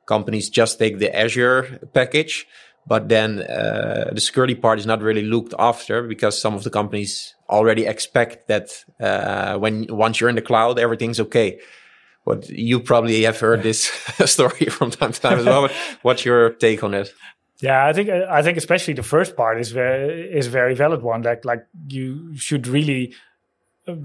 companies just take the Azure package but then uh, the security part is not really looked after because some of the companies already expect that uh, when once you're in the cloud, everything's okay. But you probably have heard this story from time to time as well. What's your take on it? Yeah, I think I think especially the first part is very is very valid one. Like like you should really uh,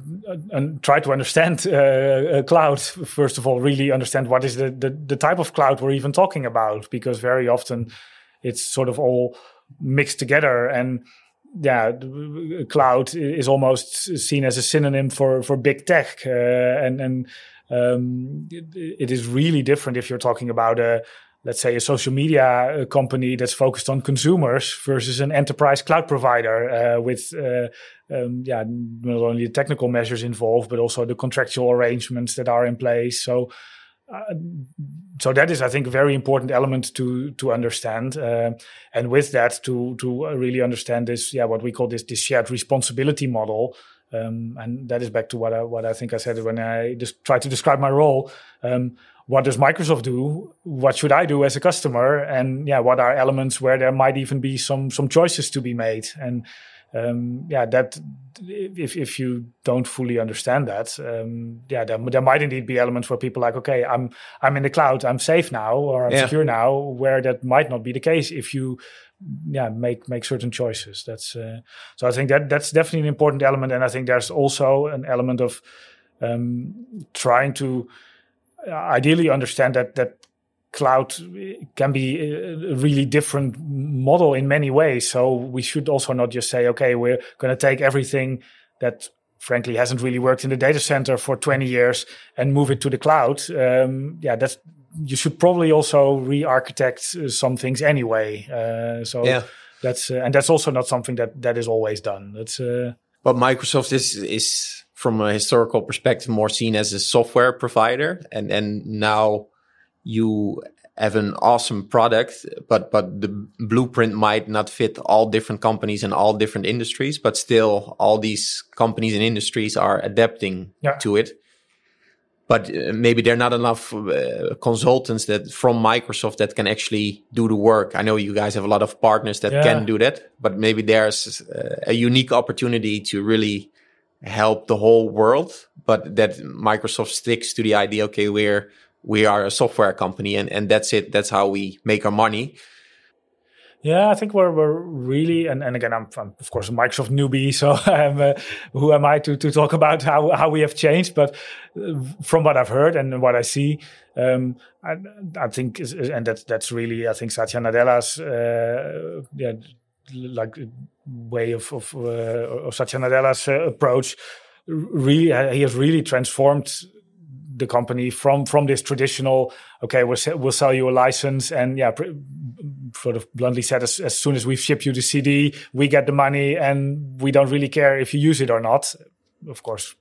and try to understand uh, cloud first of all really understand what is the, the, the type of cloud we're even talking about because very often it's sort of all mixed together and yeah, cloud is almost seen as a synonym for for big tech, uh, and and um, it, it is really different if you're talking about a let's say a social media uh, company that's focused on consumers versus an enterprise cloud provider uh, with uh, um, yeah not only the technical measures involved but also the contractual arrangements that are in place. So uh, so that is, I think, a very important element to to understand, uh, and with that, to to really understand this, yeah, what we call this this shared responsibility model, um, and that is back to what I what I think I said when I just tried to describe my role. Um, what does Microsoft do? What should I do as a customer? And yeah, what are elements where there might even be some some choices to be made? And um, yeah, that if if you don't fully understand that, um, yeah, there, there might indeed be elements where people like, okay, I'm I'm in the cloud, I'm safe now, or I'm yeah. secure now, where that might not be the case if you yeah make make certain choices. That's uh, so I think that that's definitely an important element, and I think there's also an element of um, trying to uh, ideally understand that that cloud can be a really different model in many ways. So we should also not just say, okay, we're going to take everything that frankly hasn't really worked in the data center for 20 years and move it to the cloud. Um, yeah, that's you should probably also re-architect uh, some things anyway. Uh, so yeah. that's uh, and that's also not something that that is always done. That's uh, but Microsoft is is from a historical perspective more seen as a software provider, and and now you have an awesome product, but but the blueprint might not fit all different companies and all different industries, but still all these companies and industries are adapting yeah. to it. But uh, maybe there are not enough uh, consultants that from Microsoft that can actually do the work. I know you guys have a lot of partners that yeah. can do that, but maybe there's uh, a unique opportunity to really help the whole world. But that Microsoft sticks to the idea, okay, we're we are a software company and, and that's it. That's how we make our money. Yeah, I think we're, we're really, and, and again, I'm, I'm of course a Microsoft newbie, so uh, who am I to, to talk about how, how we have changed? But uh, from what I've heard and what I see, um, I, I think, and that's that's really, I think Satya Nadella's, uh, yeah, like way of of, uh, of Satya Nadella's uh, approach. Really, he has really transformed the company from from this traditional okay we'll, we'll sell you a license and yeah sort of bluntly said as, as soon as we ship you the cd we get the money and we don't really care if you use it or not. Of course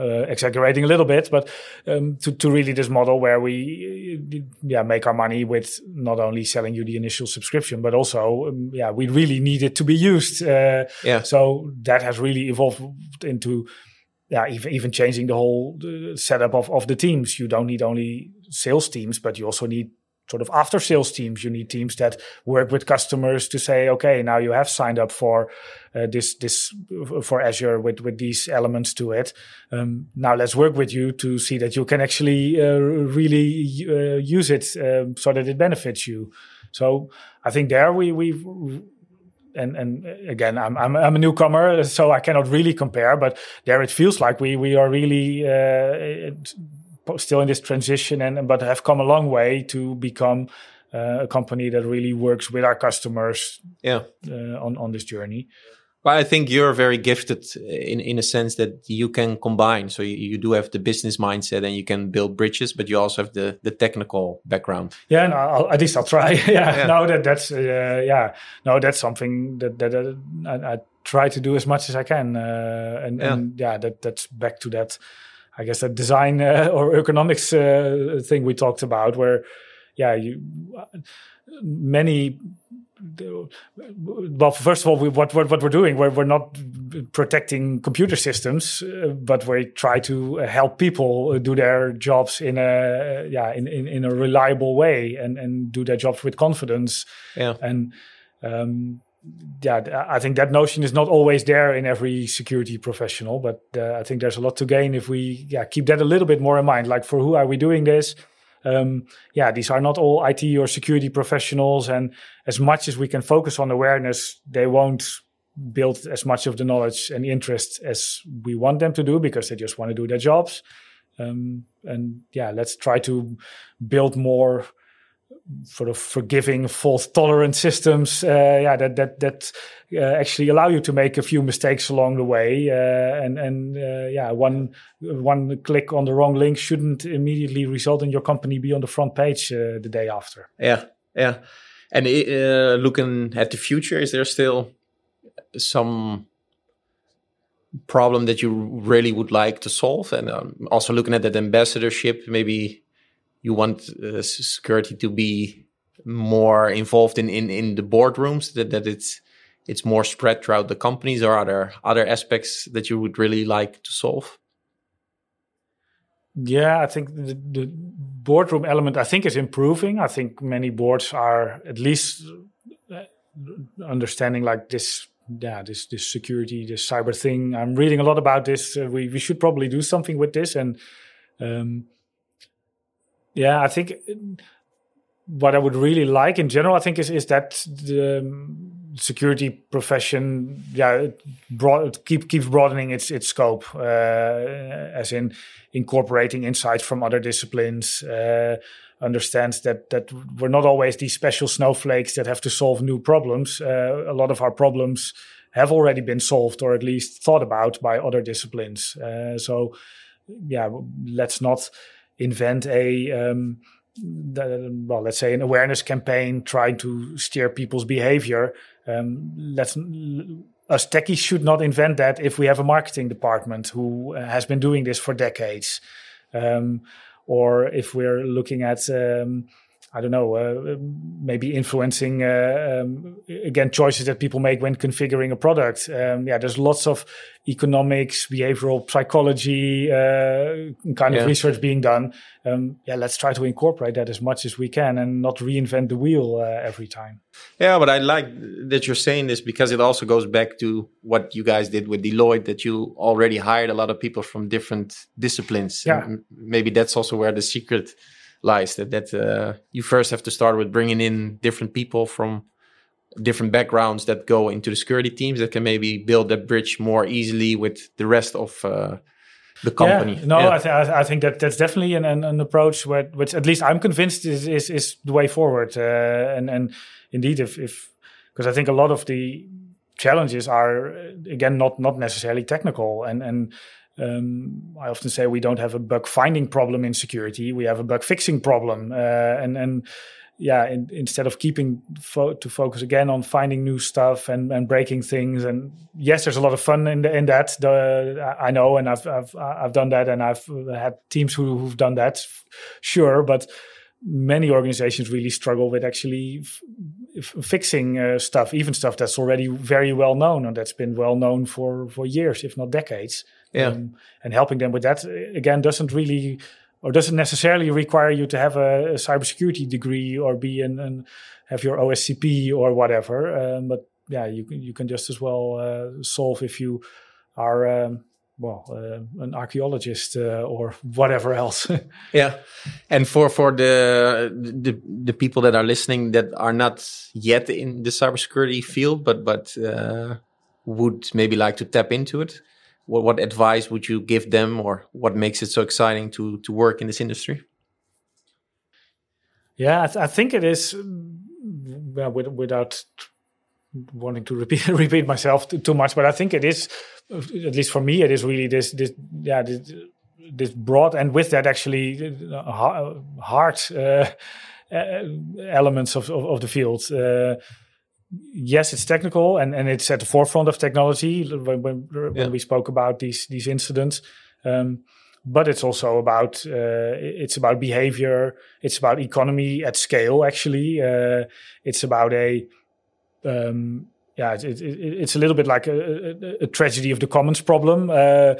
uh, exaggerating a little bit but um, to, to really this model where we yeah make our money with not only selling you the initial subscription but also um, yeah we really need it to be used. Uh, yeah. so that has really evolved into yeah, even even changing the whole uh, setup of of the teams. You don't need only sales teams, but you also need sort of after sales teams. You need teams that work with customers to say, okay, now you have signed up for uh, this this for Azure with with these elements to it. Um, now let's work with you to see that you can actually uh, really uh, use it um, so that it benefits you. So I think there we we and and again I'm, I'm I'm a newcomer so I cannot really compare but there it feels like we we are really uh, still in this transition and but have come a long way to become uh, a company that really works with our customers yeah. uh, on on this journey well, I think you're very gifted in, in a sense that you can combine. So you, you do have the business mindset and you can build bridges, but you also have the, the technical background. Yeah, no, I'll, at least I'll try. yeah, yeah, no, that that's uh, yeah, no, that's something that that uh, I, I, try to do as much as I can, uh, and, yeah. and yeah, that that's back to that I guess that design uh, or economics uh, thing we talked about, where yeah, you many. Well, first of all, we, what, what what we're doing, we're we're not protecting computer systems, uh, but we try to help people do their jobs in a yeah in, in, in a reliable way and and do their jobs with confidence. Yeah, and um, yeah, I think that notion is not always there in every security professional, but uh, I think there's a lot to gain if we yeah keep that a little bit more in mind. Like, for who are we doing this? Um, yeah, these are not all IT or security professionals, and as much as we can focus on awareness, they won't build as much of the knowledge and interest as we want them to do because they just want to do their jobs. Um, and yeah, let's try to build more sort of forgiving, fault tolerant systems, uh, yeah, that that that uh, actually allow you to make a few mistakes along the way, uh, and and uh, yeah, one one click on the wrong link shouldn't immediately result in your company be on the front page uh, the day after. Yeah, yeah, and uh, looking at the future, is there still some problem that you really would like to solve, and um, also looking at that ambassadorship, maybe you want uh, security to be more involved in, in, in the boardrooms, that, that it's it's more spread throughout the companies, or are there other aspects that you would really like to solve? Yeah, I think the, the boardroom element I think is improving. I think many boards are at least uh, understanding like this yeah this this security this cyber thing i'm reading a lot about this uh, we we should probably do something with this and um, yeah, I think what I would really like in general, I think, is is that the security profession, yeah, broad, keep keeps broadening its its scope, uh, as in incorporating insights from other disciplines. Uh, understands that that we're not always these special snowflakes that have to solve new problems. Uh, a lot of our problems have already been solved or at least thought about by other disciplines. Uh, so, yeah, let's not invent a um, well, let's say an awareness campaign trying to steer people's behavior. Um, let's us techies should not invent that if we have a marketing department who has been doing this for decades, um, or if we're looking at um, I don't know, uh, maybe influencing uh, um, again choices that people make when configuring a product. Um, yeah, there's lots of economics, behavioral psychology uh, kind yeah. of research being done. Um, yeah, let's try to incorporate that as much as we can and not reinvent the wheel uh, every time. Yeah, but I like that you're saying this because it also goes back to what you guys did with Deloitte, that you already hired a lot of people from different disciplines. Yeah. And maybe that's also where the secret lies that that uh, you first have to start with bringing in different people from different backgrounds that go into the security teams that can maybe build that bridge more easily with the rest of uh, the company. Yeah, no, yeah. I, th- I, think that that's definitely an, an, an, approach where, which at least I'm convinced is is, is the way forward. Uh, and and indeed, if if because I think a lot of the challenges are again not not necessarily technical and and um, I often say we don't have a bug finding problem in security; we have a bug fixing problem. Uh, and and yeah, in, instead of keeping fo- to focus again on finding new stuff and, and breaking things, and yes, there's a lot of fun in the, in that. The, I know, and I've I've I've done that, and I've had teams who, who've done that, sure, but many organizations really struggle with actually f- f- fixing uh, stuff, even stuff that's already very well known and that's been well known for for years, if not decades Yeah. Um, and helping them with that again doesn't really or doesn't necessarily require you to have a, a cybersecurity degree or be an, an have your OSCP or whatever. Um, but yeah, you can you can just as well uh, solve if you are um, well uh, an archaeologist uh, or whatever else. Yeah, and for for the the the people that are listening that are not yet in the cybersecurity field, but but uh, would maybe like to tap into it, what what advice would you give them, or what makes it so exciting to to work in this industry? Yeah, I, th- I think it is. Well, with, without wanting to repeat repeat myself too, too, much, but I think it is, at least for me, it is really this this yeah this, this broad and with that actually uh, hard uh, elements of, of, of the field. Uh, yes, it's technical and, and it's at the forefront of technology when, when, when we spoke about these these incidents. Um, but it's also about uh, it's about behavior. It's about economy at scale. Actually, uh, it's about a um, yeah, it, it, it's a little bit like a, a, a, tragedy of the commons problem. Uh,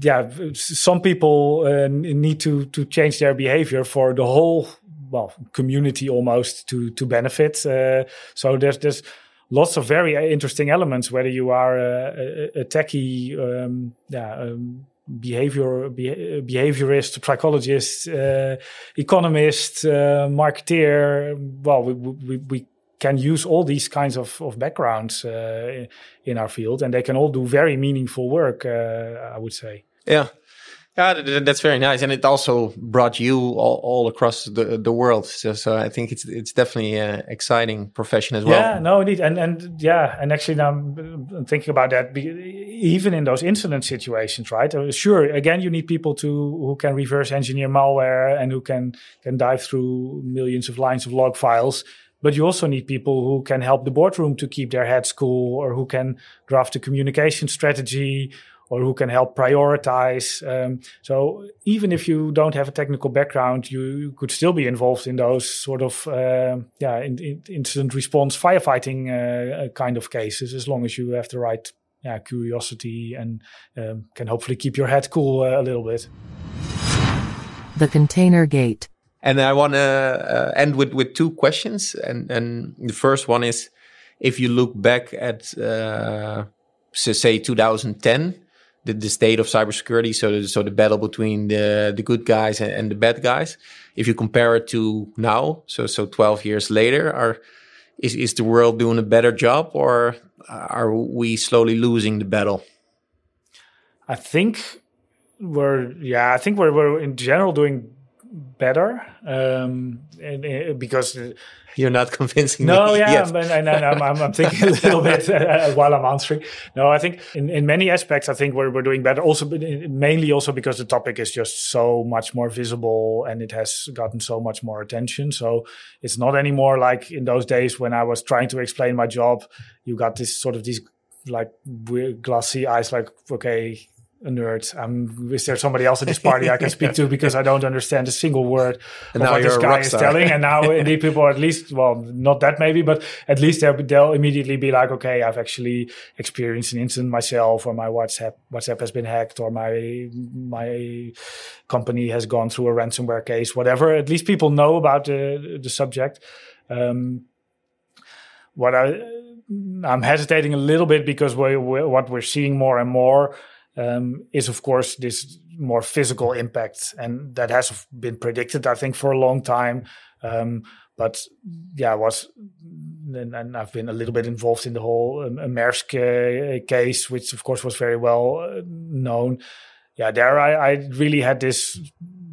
yeah, some people uh, need to to change their behavior for the whole well community almost to to benefit. Uh, so there's there's lots of very interesting elements. Whether you are a, a techie, um, yeah. Um, behavior behaviorist psychologist uh, economist uh, marketeer well we, we, we can use all these kinds of, of backgrounds uh, in our field and they can all do very meaningful work uh, i would say yeah yeah, that's very nice, and it also brought you all, all across the the world. So, so I think it's it's definitely an exciting profession as well. Yeah, no, indeed, and and yeah, and actually now I'm thinking about that. Even in those incident situations, right? Uh, sure, again, you need people to who can reverse engineer malware and who can can dive through millions of lines of log files. But you also need people who can help the boardroom to keep their heads cool, or who can draft a communication strategy, or who can help prioritize. Um, so even if you don't have a technical background, you, you could still be involved in those sort of uh, yeah in, in incident response firefighting uh, kind of cases, as long as you have the right yeah, curiosity and um, can hopefully keep your head cool uh, a little bit. The container gate. And I want to uh, end with, with two questions. And, and the first one is if you look back at, uh, say, 2010, the, the state of cybersecurity. So, the, so the battle between the the good guys and, and, the bad guys. If you compare it to now, so so twelve years later, are is is the world doing a better job, or are we slowly losing the battle? I think we're yeah, I think we're we're in general doing better um, and, and because you're not convincing no, me. yeah, yet. and, and, I'm, I'm, I'm, thinking a little bit uh, while I'm answering. No, I think in, in many aspects, I think we're, we're doing better. Also, mainly also because the topic is just so much more visible and it has gotten so much more attention. So it's not anymore like in those days when I was trying to explain my job. You got this sort of these like glassy eyes, like okay, a nerd. Um, is there somebody else at this party I can speak to because I don't understand a single word and of what this guy is telling? And now indeed people at least, well, not that maybe, but at least they'll, they'll immediately be like, okay, I've actually experienced an incident myself, or my WhatsApp WhatsApp has been hacked, or my my company has gone through a ransomware case, whatever. At least people know about the the subject. Um, what I I'm hesitating a little bit because we, we, what we're seeing more and more um, is of course this more physical impact, and that has been predicted, I think, for a long time. Um, but yeah, I was and, and, I've been a little bit involved in the whole um, Maersk uh, case, which of course was very well uh, known. Yeah, there I, I really had this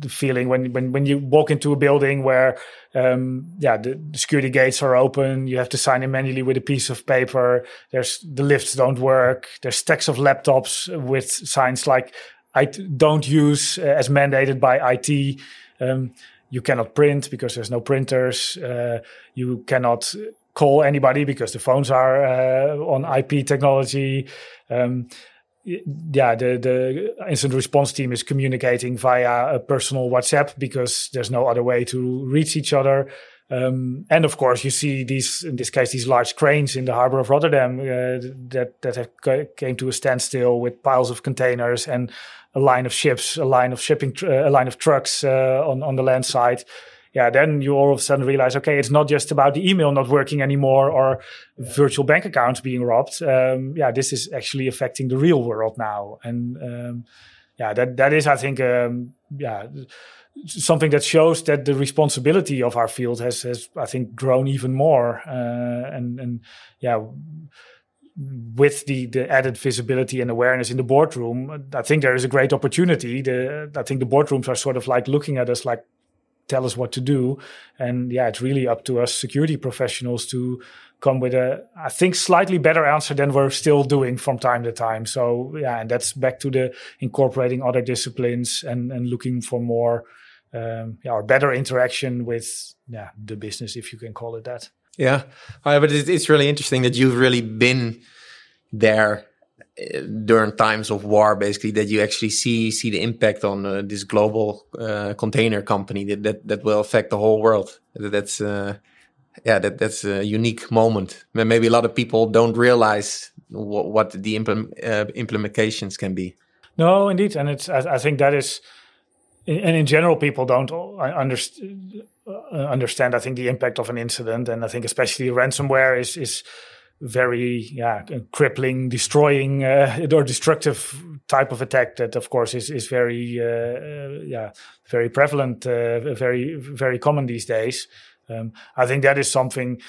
feeling when when when you walk into a building where um, yeah the, the, security gates are open you have to sign in manually with a piece of paper there's the lifts don't work there's stacks of laptops with signs like i don't use uh, as mandated by it um, you cannot print because there's no printers uh, you cannot call anybody because the phones are uh, on ip technology. Um, yeah, the, the incident response team is communicating via a personal WhatsApp because there's no other way to reach each other. Um, and of course, you see these, in this case, these large cranes in the harbor of Rotterdam uh, that that have came to a standstill with piles of containers and a line of ships, a line of shipping, tr- a line of trucks uh, on on the land side. Yeah, then you all of a sudden realize, okay, it's not just about the email not working anymore or virtual bank accounts being robbed. Um, yeah, this is actually affecting the real world now, and um, yeah, that that is, I think, um, yeah something that shows that the responsibility of our field has, has I think, grown even more. Uh, and and yeah, with the the added visibility and awareness in the boardroom, I think there is a great opportunity. The I think the boardrooms are sort of like looking at us like, tell us what to do, and yeah, it's really up to us security professionals to come with a I think slightly better answer than we're still doing from time to time. So yeah, and that's back to the incorporating other disciplines and and looking for more um, yeah, or better interaction with yeah the business, if you can call it that. Yeah, uh, but it's really interesting that you've really been there during times of war, basically that you actually see see the impact on uh, this global uh, container company that, that that will affect the whole world. That's uh, yeah, that that's a unique moment. Maybe a lot of people don't realize what, what the implement, uh, implementations can be. No, indeed, and it's I, I think that is and in general, people don't underst- uh, understand. I think the impact of an incident, and I think especially ransomware is is very yeah crippling, destroying uh, or destructive type of attack. That of course is is very uh, uh yeah very prevalent, uh, very very common these days. Um, I think that is something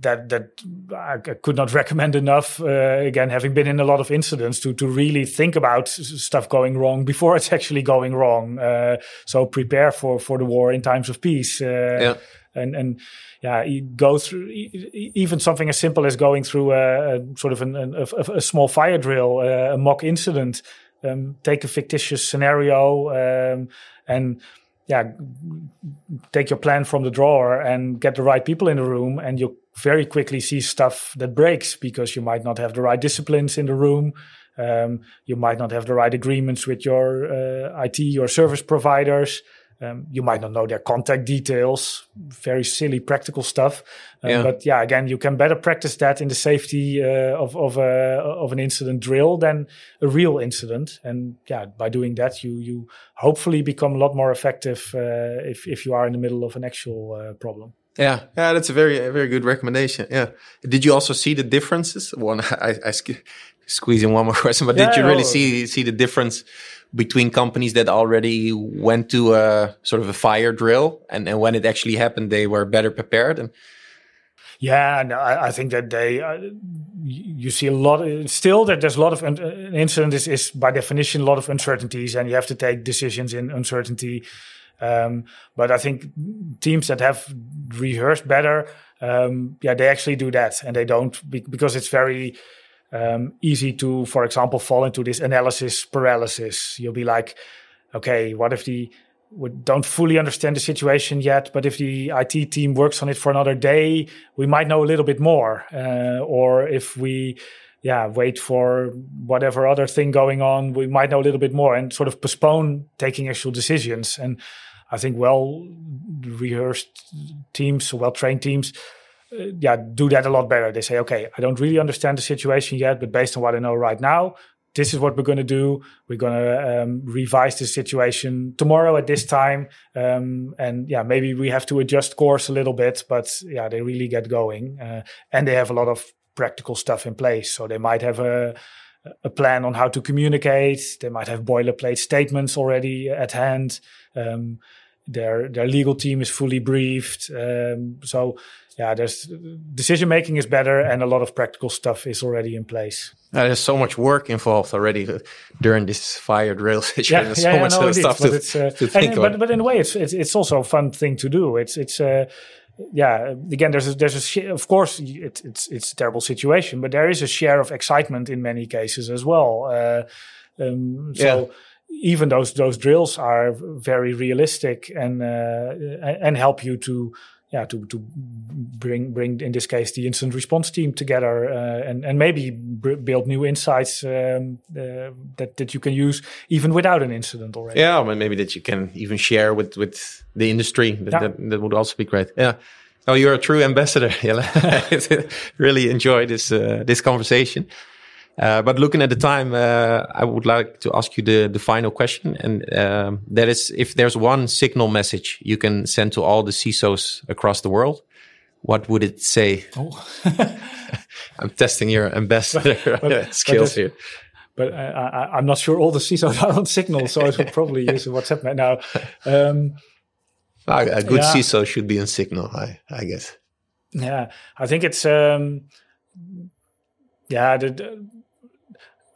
that that I could not recommend enough. Uh, again, having been in a lot of incidents, to to really think about stuff going wrong before it's actually going wrong. Uh, so prepare for for the war in times of peace. Uh, yeah. And and yeah, you go through even something as simple as going through a, a sort of an, a, a, small fire drill, uh, a mock incident. Um, take a fictitious scenario um, and yeah, take your plan from the drawer and get the right people in the room, and you very quickly see stuff that breaks because you might not have the right disciplines in the room. Um, you might not have the right agreements with your uh, IT your service providers. Um, you might not know their contact details, very silly practical stuff. Um, yeah. But yeah, again, you can better practice that in the safety uh, of of, a, of an incident drill than a real incident. And yeah, by doing that, you you hopefully become a lot more effective uh, if if you are in the middle of an actual uh, problem. Yeah, yeah, that's a very a very good recommendation. Yeah, did you also see the differences? One, I, I squeeze in one more question, but yeah, did you really see see the difference? Between companies that already went to a sort of a fire drill and, and when it actually happened they were better prepared and yeah no, I, I, think that they uh, you see a lot still that there's a lot of an incident is, is by definition a lot of uncertainties and you have to take decisions in uncertainty. Um, but i think teams that have rehearsed better um, yeah they actually do that and they don't because it's very um, easy to, for example, fall into this analysis paralysis. You'll be like, okay, what if the we don't fully understand the situation yet, but if the IT team works on it for another day, we might know a little bit more. Uh, or if we, yeah, wait for whatever other thing going on, we might know a little bit more and sort of postpone taking actual decisions. And I think well rehearsed teams, well trained teams, yeah, do that a lot better. They say, okay, I don't really understand the situation yet, but based on what I know right now, this is what we're going to do. We're going to um, revise the situation tomorrow at this time. Um, and yeah, maybe we have to adjust course a little bit, but yeah, they really get going. Uh, and they have a lot of practical stuff in place. So they might have a, a plan on how to communicate. They might have boilerplate statements already at hand. Um, their their legal team is fully briefed. Um, so yeah, there's decision making is better, and a lot of practical stuff is already in place. Uh, there's so much work involved already during this fire drill situation. Yeah, there's yeah, so yeah, much no, stuff to, uh, to, think and, but, but in a way, it's, it's, it's also a fun thing to do. It's it's uh, yeah. Again, there's a, there's a of course it, it's it's a terrible situation, but there is a share of excitement in many cases as well. Uh, um, so even those those drills are very realistic and uh, and help you to yeah to to bring bring in this case the incident response team together uh, and and maybe build new insights um, uh, that that you can use even without an incident already. Yeah, maybe that you can even share with with the industry. That yeah. that, that, would also be great. Yeah. Oh, you're a true ambassador. really enjoy this uh, this conversation. Uh, but looking at the time, uh, I would like to ask you the, the final question. And um, that is if there's one signal message you can send to all the CISOs across the world, what would it say? Oh. I'm testing your ambassador but, but, skills but here. But I, am not sure all the CISOs are on Signal, so I should probably use WhatsApp right now. Um, a good yeah. CISO should be on Signal, I, I guess. Yeah, I think it's um, yeah. The, the,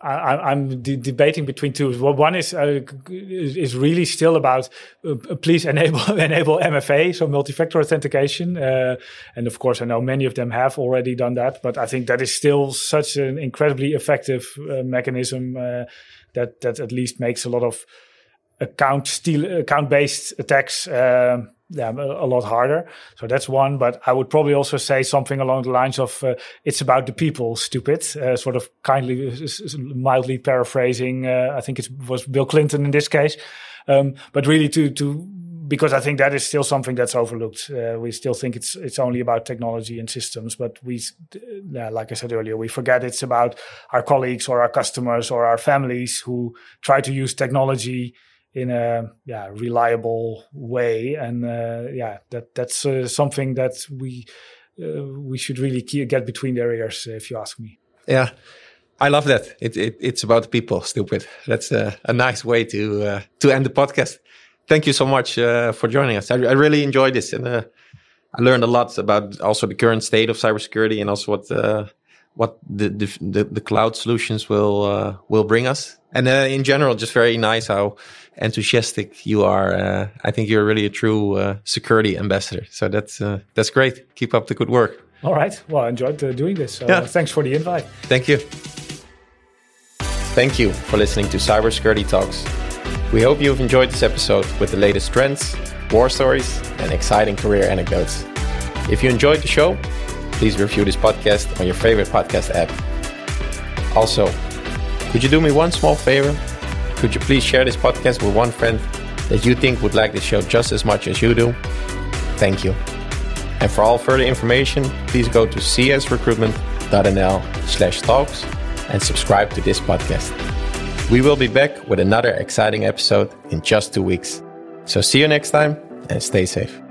I, am de debating between two. One is uh, is really still about uh, please enable enable MFA, so multi-factor authentication, uh, and of course I know many of them have already done that, but I think that is still such an incredibly effective uh, mechanism uh, that that at least makes a lot of account steal account based attacks uh, yeah, a lot harder. So that's one. But I would probably also say something along the lines of uh, "It's about the people, stupid." Uh, sort of kindly, mildly paraphrasing. Uh, I think it was Bill Clinton in this case. Um, but really, to to because I think that is still something that's overlooked. Uh, we still think it's it's only about technology and systems, but we, like I said earlier, we forget it's about our colleagues or our customers or our families who try to use technology in a yeah reliable way. And uh, yeah that that's uh, something that we uh, we should really get between their ears if you ask me. Yeah. I love that. It, it it's about people stupid. That's a, a nice way to uh, to end the podcast. Thank you so much uh, for joining us. I, I, really enjoyed this and uh, i learned a lot about also the current state of cybersecurity and also what what the, the the, cloud solutions will will bring us and in general just very nice how enthusiastic you are. Uh, I think you're really a true uh, security ambassador. So that's uh, that's great. Keep up the good work. All right. Well, I enjoyed uh, doing this. So yeah. Thanks for the invite. Thank you. Thank you for listening to Cybersecurity Talks. We hope you've enjoyed this episode with the latest trends, war stories, and exciting career anecdotes. If you enjoyed the show, please review this podcast on your favorite podcast app. Also, could you do me one small favor could you please share this podcast with one friend that you think would like the show just as much as you do? Thank you. And for all further information, please go to csrecruitment.nl slash talks and subscribe to this podcast. We will be back with another exciting episode in just two weeks. So see you next time and stay safe.